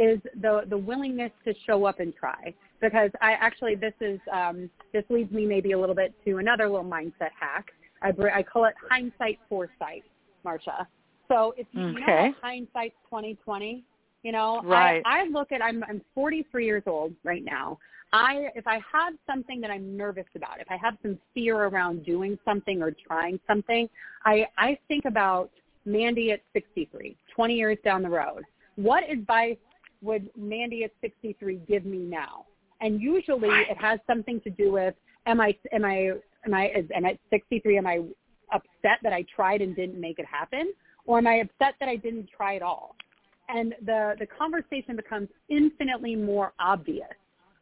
is the the willingness to show up and try. Because I actually this is um, this leads me maybe a little bit to another little mindset hack. I br- I call it hindsight foresight, Marsha. So if you, know Okay. hindsight's twenty twenty, you know, Right. I, I look at I'm I'm 43 years old right now. I if I have something that I'm nervous about, if I have some fear around doing something or trying something, I I think about Mandy at 63, 20 years down the road. What advice would Mandy at 63 give me now? And usually it has something to do with am I am I am I and at 63 am I upset that I tried and didn't make it happen or am I upset that I didn't try at all? And the the conversation becomes infinitely more obvious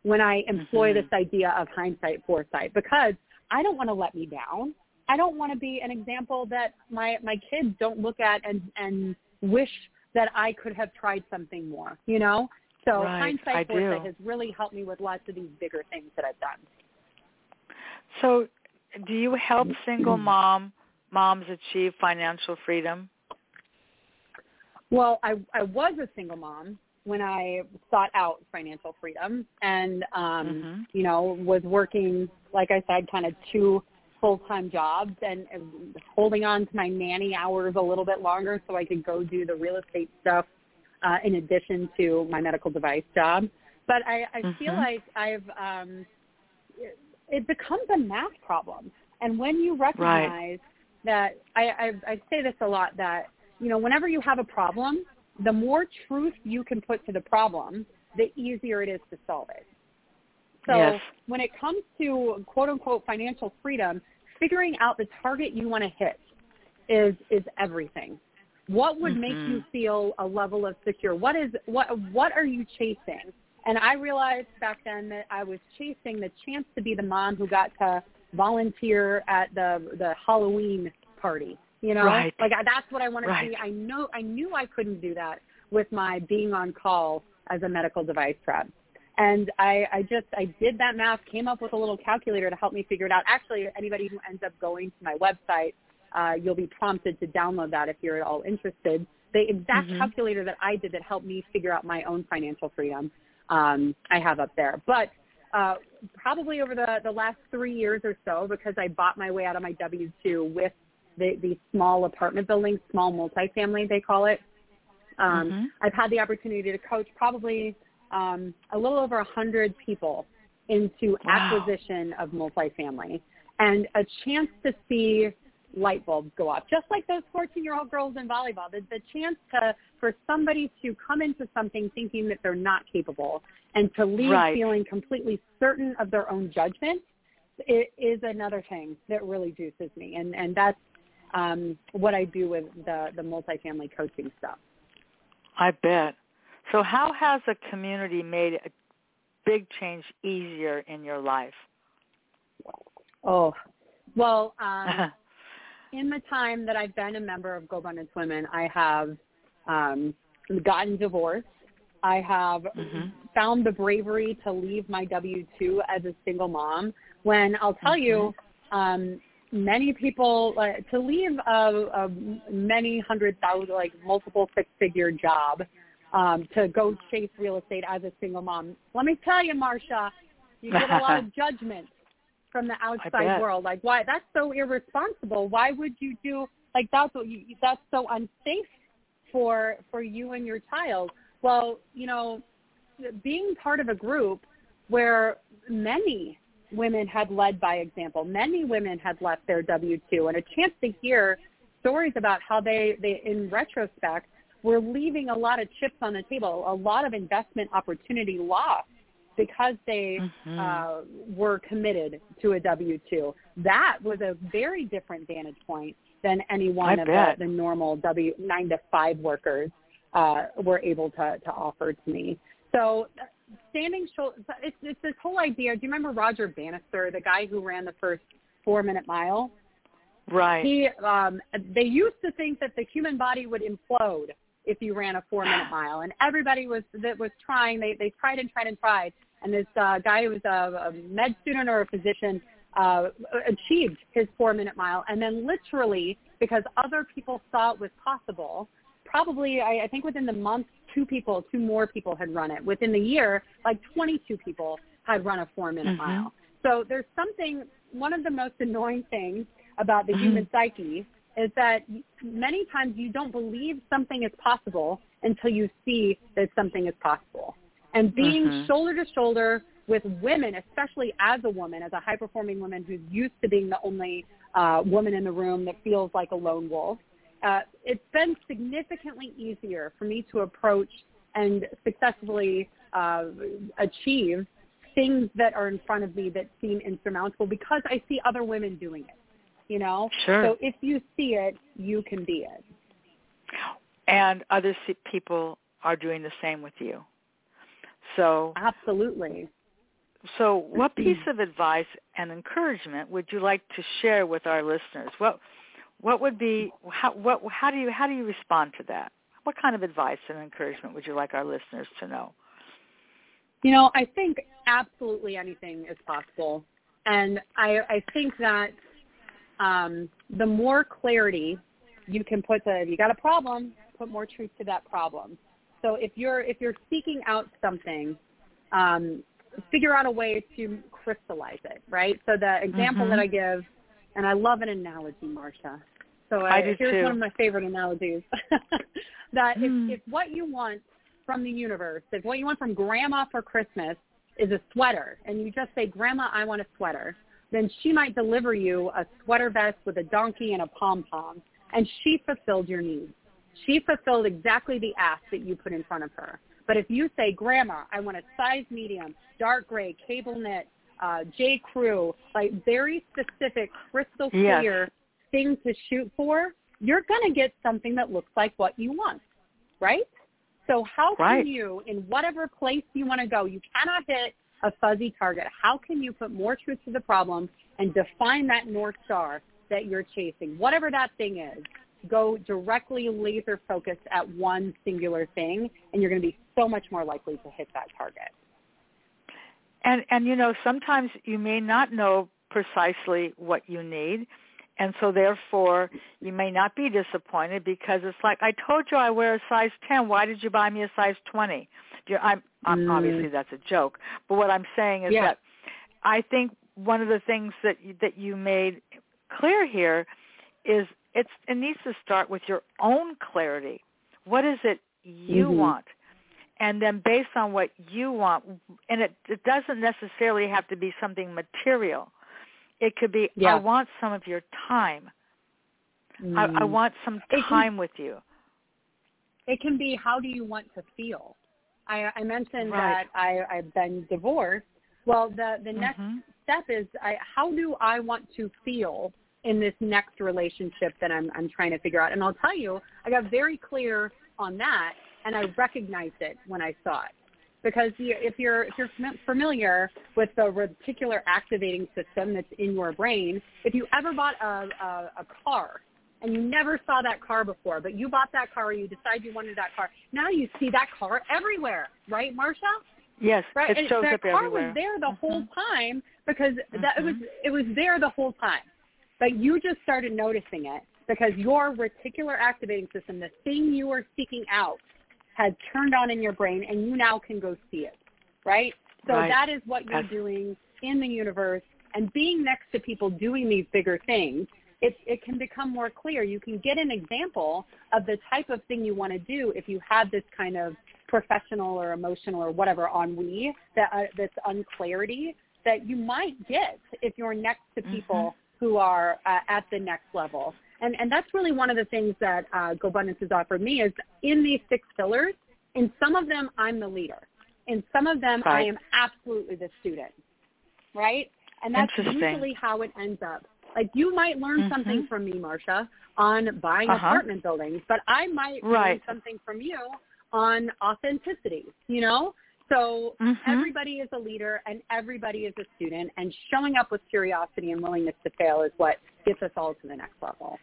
when I employ Mhm. this idea of hindsight foresight because I don't want to let me down. I don't want to be an example that my my kids don't look at and and wish that I could have tried something more, you know? So Right, hindsight I foresight do. has really helped me with lots of these bigger things that I've done. So, do you help single mom moms achieve financial freedom? Well, I I was a single mom when I sought out financial freedom and um Mhm. you know was working like I said kind of two full-time jobs and, and holding on to my nanny hours a little bit longer so I could go do the real estate stuff uh, in addition to my medical device job. But I, I feel Mhm. like I've um, it, becomes a math problem, and when you recognize that I, I, I say this a lot that you know whenever you have a problem, the more truth you can put to the problem, the easier it is to solve it. So Yes. when it comes to quote unquote financial freedom, figuring out the target you want to hit is is everything. What would make Mhm. you feel a level of secure? What is what what are you chasing? And I realized back then that I was chasing the chance to be the mom who got to volunteer at the the Halloween party. You know, Right. like I, that's what I wanted Right. to be. I know I knew I couldn't do that with my being on call as a medical device prep. And I, I just I did that math, came up with a little calculator to help me figure it out. Actually, anybody who ends up going to my website, uh, you'll be prompted to download that if you're at all interested. The exact Mhm. calculator that I did that helped me figure out my own financial freedom, um, I have up there. But uh, probably over the, the last three years or so, because I bought my way out of my W-2 with the, the small apartment buildings, small multifamily, they call it. Um, Mhm. I've had the opportunity to coach probably um, a little over a hundred people into Wow. acquisition of multifamily and a chance to see light bulbs go off, just like those 14-year-old girls in volleyball. The, the chance to for somebody to come into something thinking that they're not capable and to leave Right. feeling completely certain of their own judgment it is another thing that really juices me, and and that's um, what I do with the the multifamily coaching stuff. I bet. So, how has a community made a big change easier in your life? Oh, well, um, in the time that I've been a member of GoBundance Women, I have um, gotten divorced. I have Mhm. found the bravery to leave my W two as a single mom. When I'll tell you, um, many people uh, to leave a, a many hundred thousand, like multiple six-figure job um, to go chase real estate as a single mom. Let me tell you, Marsha, you get a lot of judgment from the outside world. Like, why? That's so irresponsible. Why would you do like that's what you, that's so unsafe for for you and your child. Well, you know, being part of a group where many women had led by example, many women had left their W-2 and a chance to hear stories about how they, they in retrospect, were leaving a lot of chips on the table, a lot of investment opportunity lost because they mm-hmm. uh, were committed to a W-2. That was a very different vantage point than any one I of the, the, normal W nine to five workers uh, were able to, to offer to me. So standing shoulder, it's, it's this whole idea. Do you remember Roger Bannister, the guy who ran the first four minute mile? Right. He, um, they used to think that the human body would implode if you ran a four minute mile, and everybody was that was trying. They they tried and tried and tried, and this uh, guy who was a, a med student or a physician uh, achieved his four minute mile, and then literally because other people saw it was possible. Probably, I, I think within the month, two people, two more people had run it. Within the year, like 22 people had run a four minute mm-hmm. mile. So there's something. One of the most annoying things about the mm-hmm. human psyche is that many times you don't believe something is possible until you see that something is possible. And being mm-hmm. shoulder to shoulder with women, especially as a woman, as a high performing woman who's used to being the only uh, woman in the room that feels like a lone wolf, uh, it's been significantly easier for me to approach and successfully uh, achieve things that are in front of me that seem insurmountable because I see other women doing it. You know, sure. so if you see it, you can be it. And other people are doing the same with you. So absolutely. So, what piece of advice and encouragement would you like to share with our listeners? What what would be how what how do you how do you respond to that? What kind of advice and encouragement would you like our listeners to know? You know, I think absolutely anything is possible, and I I think that um, the more clarity you can put to if you got a problem, put more truth to that problem. So if you're if you're seeking out something, um, figure out a way to crystallize it, right? So the example mm-hmm. that I give, and I love an analogy, Marsha. So I, I here's too. one of my favorite analogies. that mm. if, if what you want from the universe, if what you want from grandma for Christmas is a sweater, and you just say, Grandma, I want a sweater, then she might deliver you a sweater vest with a donkey and a pom-pom, and she fulfilled your needs. She fulfilled exactly the ask that you put in front of her. But if you say, Grandma, I want a size medium, dark gray, cable knit, uh, J. Crew, like very specific, crystal clear yes. thing to shoot for, you're going to get something that looks like what you want, right? So how right. can you, in whatever place you want to go, you cannot hit a fuzzy target. How can you put more truth to the problem and define that North Star that you're chasing, whatever that thing is? go directly laser focused at one singular thing and you're going to be so much more likely to hit that target. And and you know sometimes you may not know precisely what you need and so therefore you may not be disappointed because it's like I told you I wear a size 10 why did you buy me a size 20 I'm, I'm mm. obviously that's a joke but what I'm saying is yeah. that I think one of the things that that you made clear here is it's it needs to start with your own clarity. What is it you mm-hmm. want? And then based on what you want, and it, it doesn't necessarily have to be something material. It could be, yeah. I want some of your time. Mm. I, I want some time can, with you. It can be, how do you want to feel? I, I mentioned right. that I, I've been divorced. Well, the, the next mm-hmm. step is, I, how do I want to feel in this next relationship that I'm, I'm trying to figure out. And I'll tell you, I got very clear on that, and I recognized it when I saw it. Because if you're if you're familiar with the reticular activating system that's in your brain, if you ever bought a, a, a car and you never saw that car before, but you bought that car, or you decide you wanted that car, now you see that car everywhere, right, Marsha? Yes, right. it and shows that up car everywhere. was there the mm-hmm. whole time because that it was mm-hmm. it was there the whole time. but you just started noticing it because your reticular activating system, the thing you are seeking out, had turned on in your brain and you now can go see it, right? So right. that is what you're That's... doing in the universe and being next to people doing these bigger things it, it can become more clear. You can get an example of the type of thing you want to do if you have this kind of professional or emotional or whatever ennui, that, uh, this unclarity that you might get if you're next to people mm-hmm. who are uh, at the next level. And, and that's really one of the things that uh, GoBundance has offered me is in these six pillars, in some of them, I'm the leader. In some of them, right. I am absolutely the student, right? And that's usually how it ends up. Like you might learn mm-hmm. something from me, Marsha, on buying uh-huh. apartment buildings, but I might right. learn something from you on authenticity, you know? So mm-hmm. everybody is a leader and everybody is a student and showing up with curiosity and willingness to fail is what gets us all to the next level.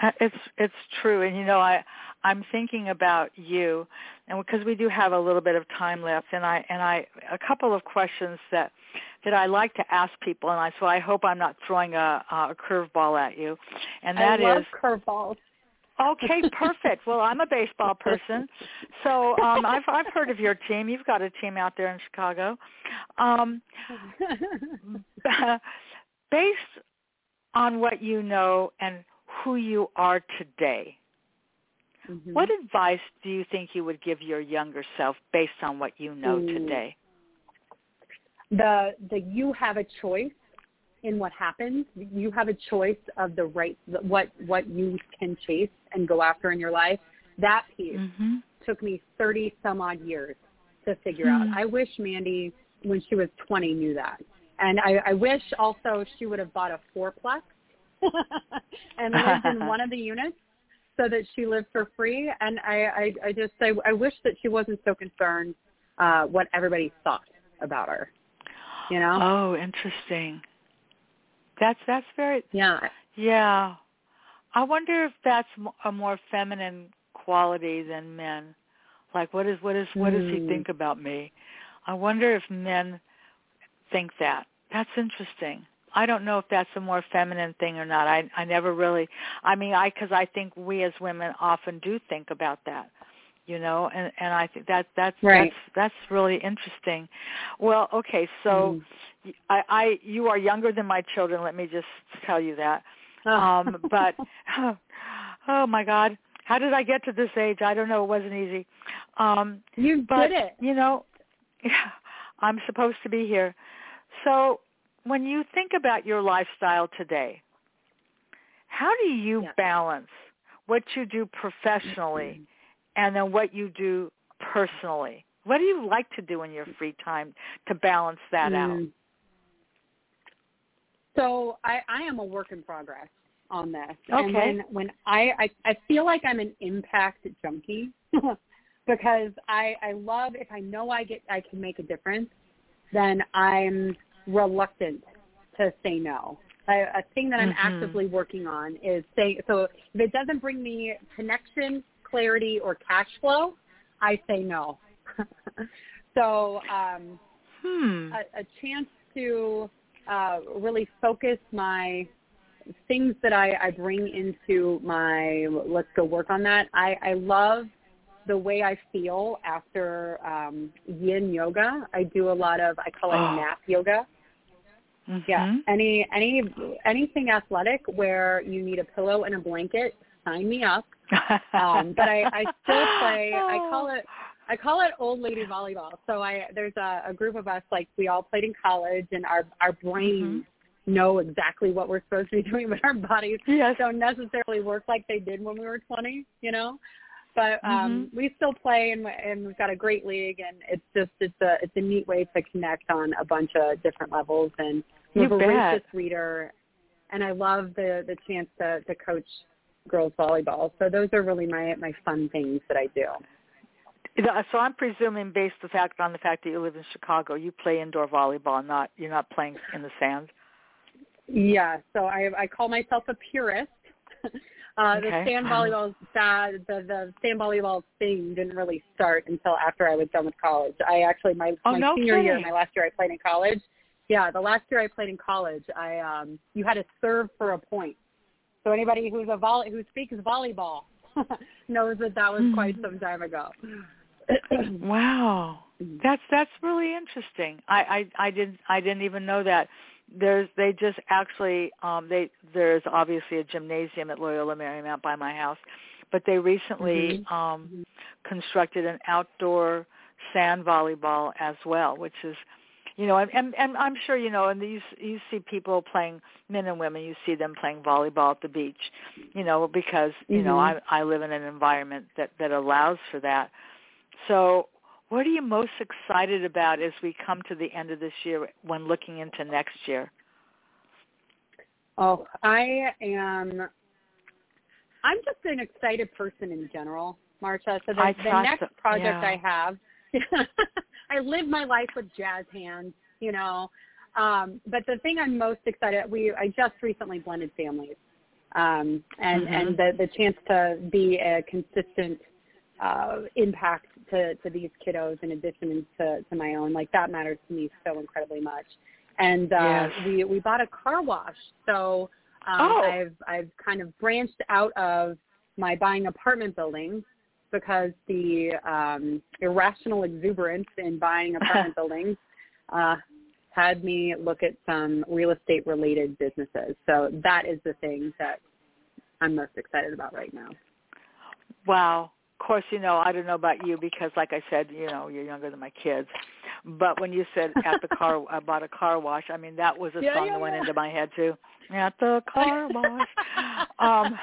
Uh, it's it's true, and you know I I'm thinking about you, and because we do have a little bit of time left, and I and I a couple of questions that that I like to ask people, and I so I hope I'm not throwing a a curveball at you, and that I love is curveballs. Okay, perfect. well, I'm a baseball person, so um, I've I've heard of your team. You've got a team out there in Chicago. Um, based on what you know and who you are today, mm-hmm. what advice do you think you would give your younger self based on what you know mm. today? The the you have a choice in what happens. You have a choice of the right what what you can chase and go after in your life. That piece mm-hmm. took me 30 some odd years to figure mm-hmm. out. I wish Mandy when she was 20 knew that. And I, I wish also she would have bought a fourplex and lived in one of the units so that she lived for free. And I, I, I just I, I wish that she wasn't so concerned uh, what everybody thought about her. You know? Oh, interesting. That's that's very yeah yeah. I wonder if that's a more feminine quality than men. Like, what is what is what does he hmm. think about me? I wonder if men think that. That's interesting. I don't know if that's a more feminine thing or not. I I never really. I mean, I because I think we as women often do think about that, you know, and and I think that that's right. that's that's really interesting. Well, okay, so mm. I I you are younger than my children. Let me just tell you that. Oh. Um, but oh my God, how did I get to this age? I don't know. It wasn't easy. Um, you but, did it. You know, I'm supposed to be here. So when you think about your lifestyle today, how do you yeah. balance what you do professionally and then what you do personally? What do you like to do in your free time to balance that mm. out? So I, I am a work in progress on this. Okay. And when, when I, I, I feel like I'm an impact junkie because I, I love if I know I get I can make a difference, then I'm reluctant to say no. I, a thing that I'm mm-hmm. actively working on is say so if it doesn't bring me connection, clarity, or cash flow, I say no. so um, hmm. a, a chance to uh, really focus my things that I, I bring into my let's go work on that. I, I love the way I feel after um, yin yoga. I do a lot of I call it oh. nap yoga. Mm-hmm. Yeah. Any any anything athletic where you need a pillow and a blanket, sign me up. um, but I, I still play. I call it I call it old lady volleyball. So I there's a, a group of us like we all played in college, and our our brains mm-hmm. know exactly what we're supposed to be doing, but our bodies yes. don't necessarily work like they did when we were 20. You know. But um, mm-hmm. we still play, and, and we've got a great league, and it's just it's a it's a neat way to connect on a bunch of different levels. And I'm a voracious reader, and I love the the chance to to coach girls volleyball. So those are really my my fun things that I do. So I'm presuming, based the fact on the fact that you live in Chicago, you play indoor volleyball, not you're not playing in the sand. Yeah, so I I call myself a purist. uh, okay. The sand volleyball the, the the sand volleyball thing didn't really start until after I was done with college. I actually my oh, my no senior kidding. year, my last year I played in college. Yeah, the last year I played in college, I um you had to serve for a point. So anybody who's a volley who speaks volleyball knows that that was quite some time ago. wow, that's that's really interesting. I, I I didn't I didn't even know that. There's they just actually um they there's obviously a gymnasium at Loyola Marymount by my house, but they recently mm-hmm. um constructed an outdoor sand volleyball as well, which is you know, and, and, and I'm sure you know, and these you see people playing men and women. You see them playing volleyball at the beach, you know, because you mm-hmm. know I I live in an environment that that allows for that. So, what are you most excited about as we come to the end of this year when looking into next year? Oh, I am. I'm just an excited person in general, Marsha. So the, the next so. project yeah. I have, I live my life with jazz hands, you know. Um, but the thing I'm most excited, we I just recently blended families, um, and mm-hmm. and the the chance to be a consistent uh, impact to, to these kiddos in addition to, to my own. Like that matters to me so incredibly much. And uh, yes. we we bought a car wash, so um, oh. I've I've kind of branched out of my buying apartment buildings because the um, irrational exuberance in buying apartment buildings uh, had me look at some real estate related businesses. So that is the thing that I'm most excited about right now. Wow course, you know, I don't know about you because, like I said, you know, you're younger than my kids. But when you said at the car, I bought a car wash. I mean, that was a yeah, song yeah, that went yeah. into my head too. At the car wash. um,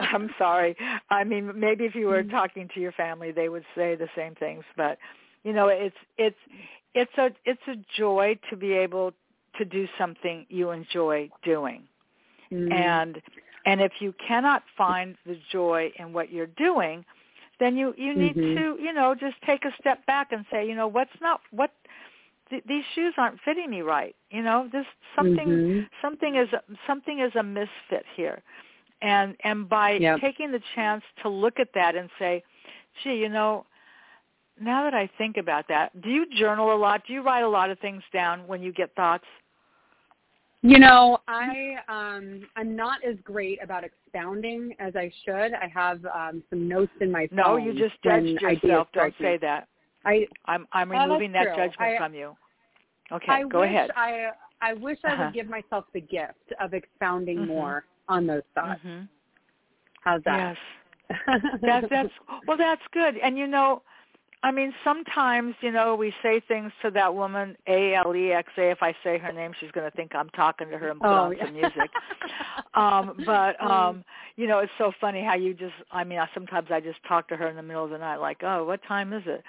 I'm sorry. I mean, maybe if you were Mm-hmm. talking to your family, they would say the same things. But you know, it's it's it's a it's a joy to be able to do something you enjoy doing, Mm. and and if you cannot find the joy in what you're doing then you you need Mhm. to you know just take a step back and say you know what's not what th- these shoes aren't fitting me right you know this something Mhm. something is something is a misfit here and and by Yep. taking the chance to look at that and say gee you know now that i think about that do you journal a lot do you write a lot of things down when you get thoughts You know, I um I'm not as great about expounding as I should. I have um some notes in my phone. no you just judged yourself don't say that I i'm i'm that's removing that true. judgment I- from you okay I go wish ahead I I wish I Uh-huh. would give myself the gift of expounding Mhm. more on those thoughts. hmm How's that? Yes. That, that's well. That's good. And you know, I mean, sometimes you know we say things to that woman A L E X A. If I say her name, she's going to think I'm talking to her and put Oh, on yeah. some music. um, but um, you know, it's so funny how you just. I mean, I, sometimes I just talk to her in the middle of the night, like, oh, what time is it?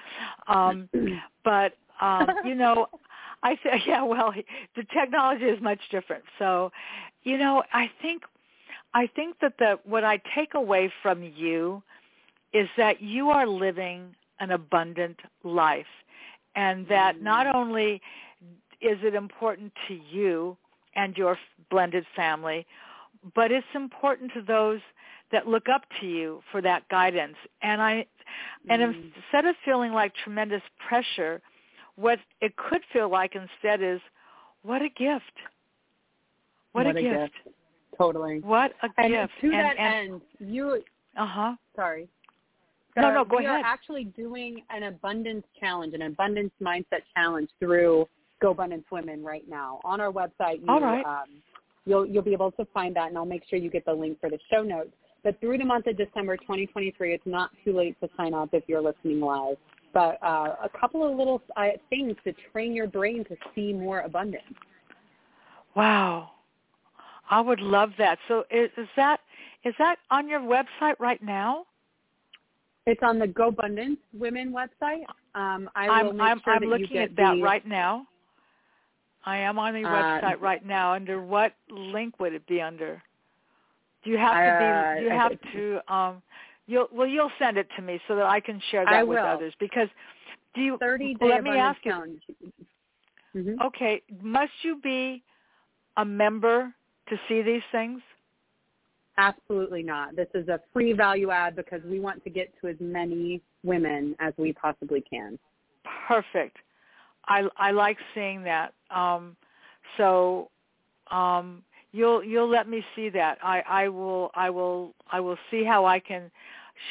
Um, but um, you know, I say, yeah, well, the technology is much different. So, you know, I think I think that the what I take away from you is that you are living an abundant life and that not only is it important to you and your blended family, but it's important to those that look up to you for that guidance. And I and Mm. instead of feeling like tremendous pressure, what it could feel like instead is what a gift. What, What a, a gift. totally. What a And gift. to and, that and, end, you uh-huh. sorry. No, So no, go we ahead. are actually doing an abundance challenge, an abundance mindset challenge through GoBundance Women right now. On our website, you, All right. um, you'll you'll be able to find that, and I'll make sure you get the link for the show notes. But through the month of December 2023, it's not too late to sign up if you're listening live. But uh, a couple of little uh, things to train your brain to see more abundance. Wow. I would love that. So is, is that is that on your website right now? It's on the GoBundance Women website. Um, I will I'm make I'm, sure I'm that you looking get at that the, right now. I am on the Uh, website right now. Under what link would it be under? Do you have to Uh, be? Do you have to? Um, you'll well, you'll send it to me so that I can share that I with will. others. Because do you? 30 day let me ask you. Mhm. Okay, must you be a member to see these things? Absolutely not. This is a free value add because we want to get to as many women as we possibly can. Perfect. I I like seeing that. Um, So um, you'll you'll let me see that. I, I will I will I will see how I can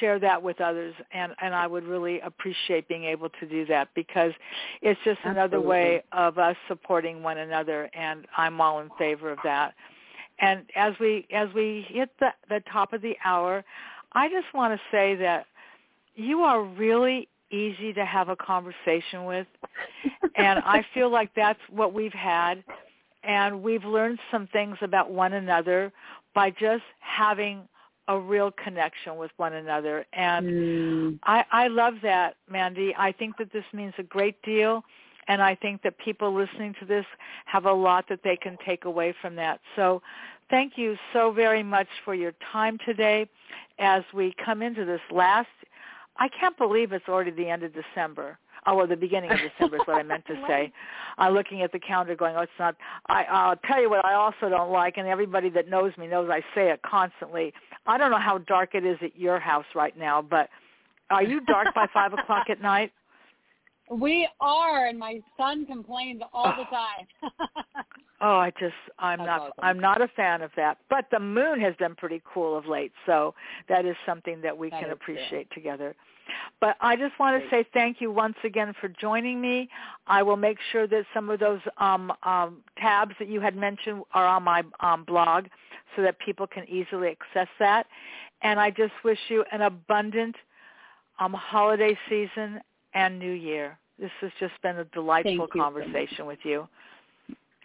share that with others and and I would really appreciate being able to do that because it's just Absolutely. another way of us supporting one another and I'm all in favor of that. And as we as we hit the the top of the hour, I just want to say that you are really easy to have a conversation with. And I feel like that's what we've had. And we've learned some things about one another by just having a real connection with one another. And Mm. I, I love that mandy. I think that this means a great deal and i think that people listening to this have a lot that they can take away from that. So thank you so very much for your time today as we come into this last i can't believe it's already the end of december. Oh well the beginning of december is what i meant to say. I'm uh, looking at the calendar going oh it's not i i'll tell you what i also don't like and everybody that knows me knows i say it constantly. I don't know how dark it is at your house right now, but are you dark by five o'clock at night? We are, and my son complains all the time. Oh, I just I'm That's not awesome. I'm not a fan of that. But the moon has been pretty cool of late, so that is something that we That can is true. appreciate together. But I just want to Great. say thank you once again for joining me. I will make sure that some of those um, um, tabs that you had mentioned are on my um, blog so that people can easily access that. And I just wish you an abundant um, holiday season and New Year. This has just been a delightful Thank you so conversation with you.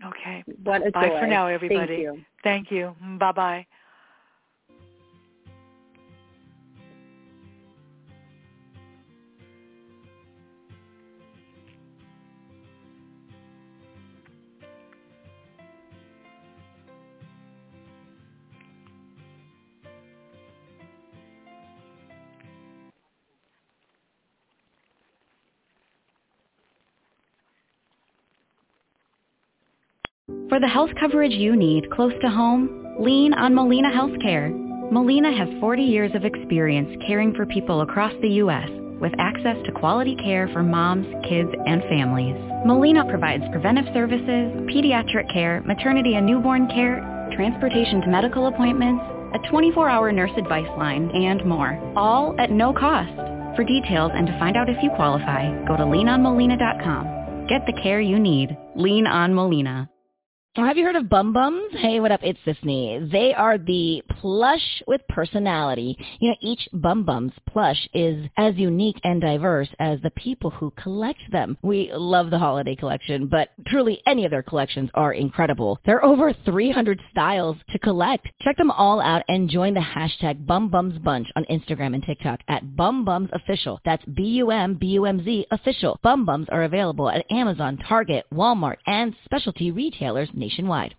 Okay. what a Bye joy. for now, everybody. Thank you. Thank you. Bye For the health coverage you need close to home, lean on Molina Healthcare. Molina has 40 years of experience caring for people across the U.S. with access to quality care for moms, kids, and families. Molina provides preventive services, pediatric care, maternity and newborn care, transportation to medical appointments, a 24-hour nurse advice line, and more. All at no cost. For details and to find out if you qualify, go to leanonmolina.com. Get the care you need. Lean on Molina. Have you heard of Bumbumz? Hey, what up? It's Sisney. They are the plush with personality. You know, each Bumbumz plush is as unique and diverse as the people who collect them. We love the holiday collection, but truly any of their collections are incredible. There are over 300 styles to collect. Check them all out and join the hashtag Bumbumz Bunch on Instagram and TikTok at Bumbumz Official. That's B-U-M-B-U-M-Z Official. Bumbumz are available at Amazon, Target, Walmart, and specialty retailers nationwide.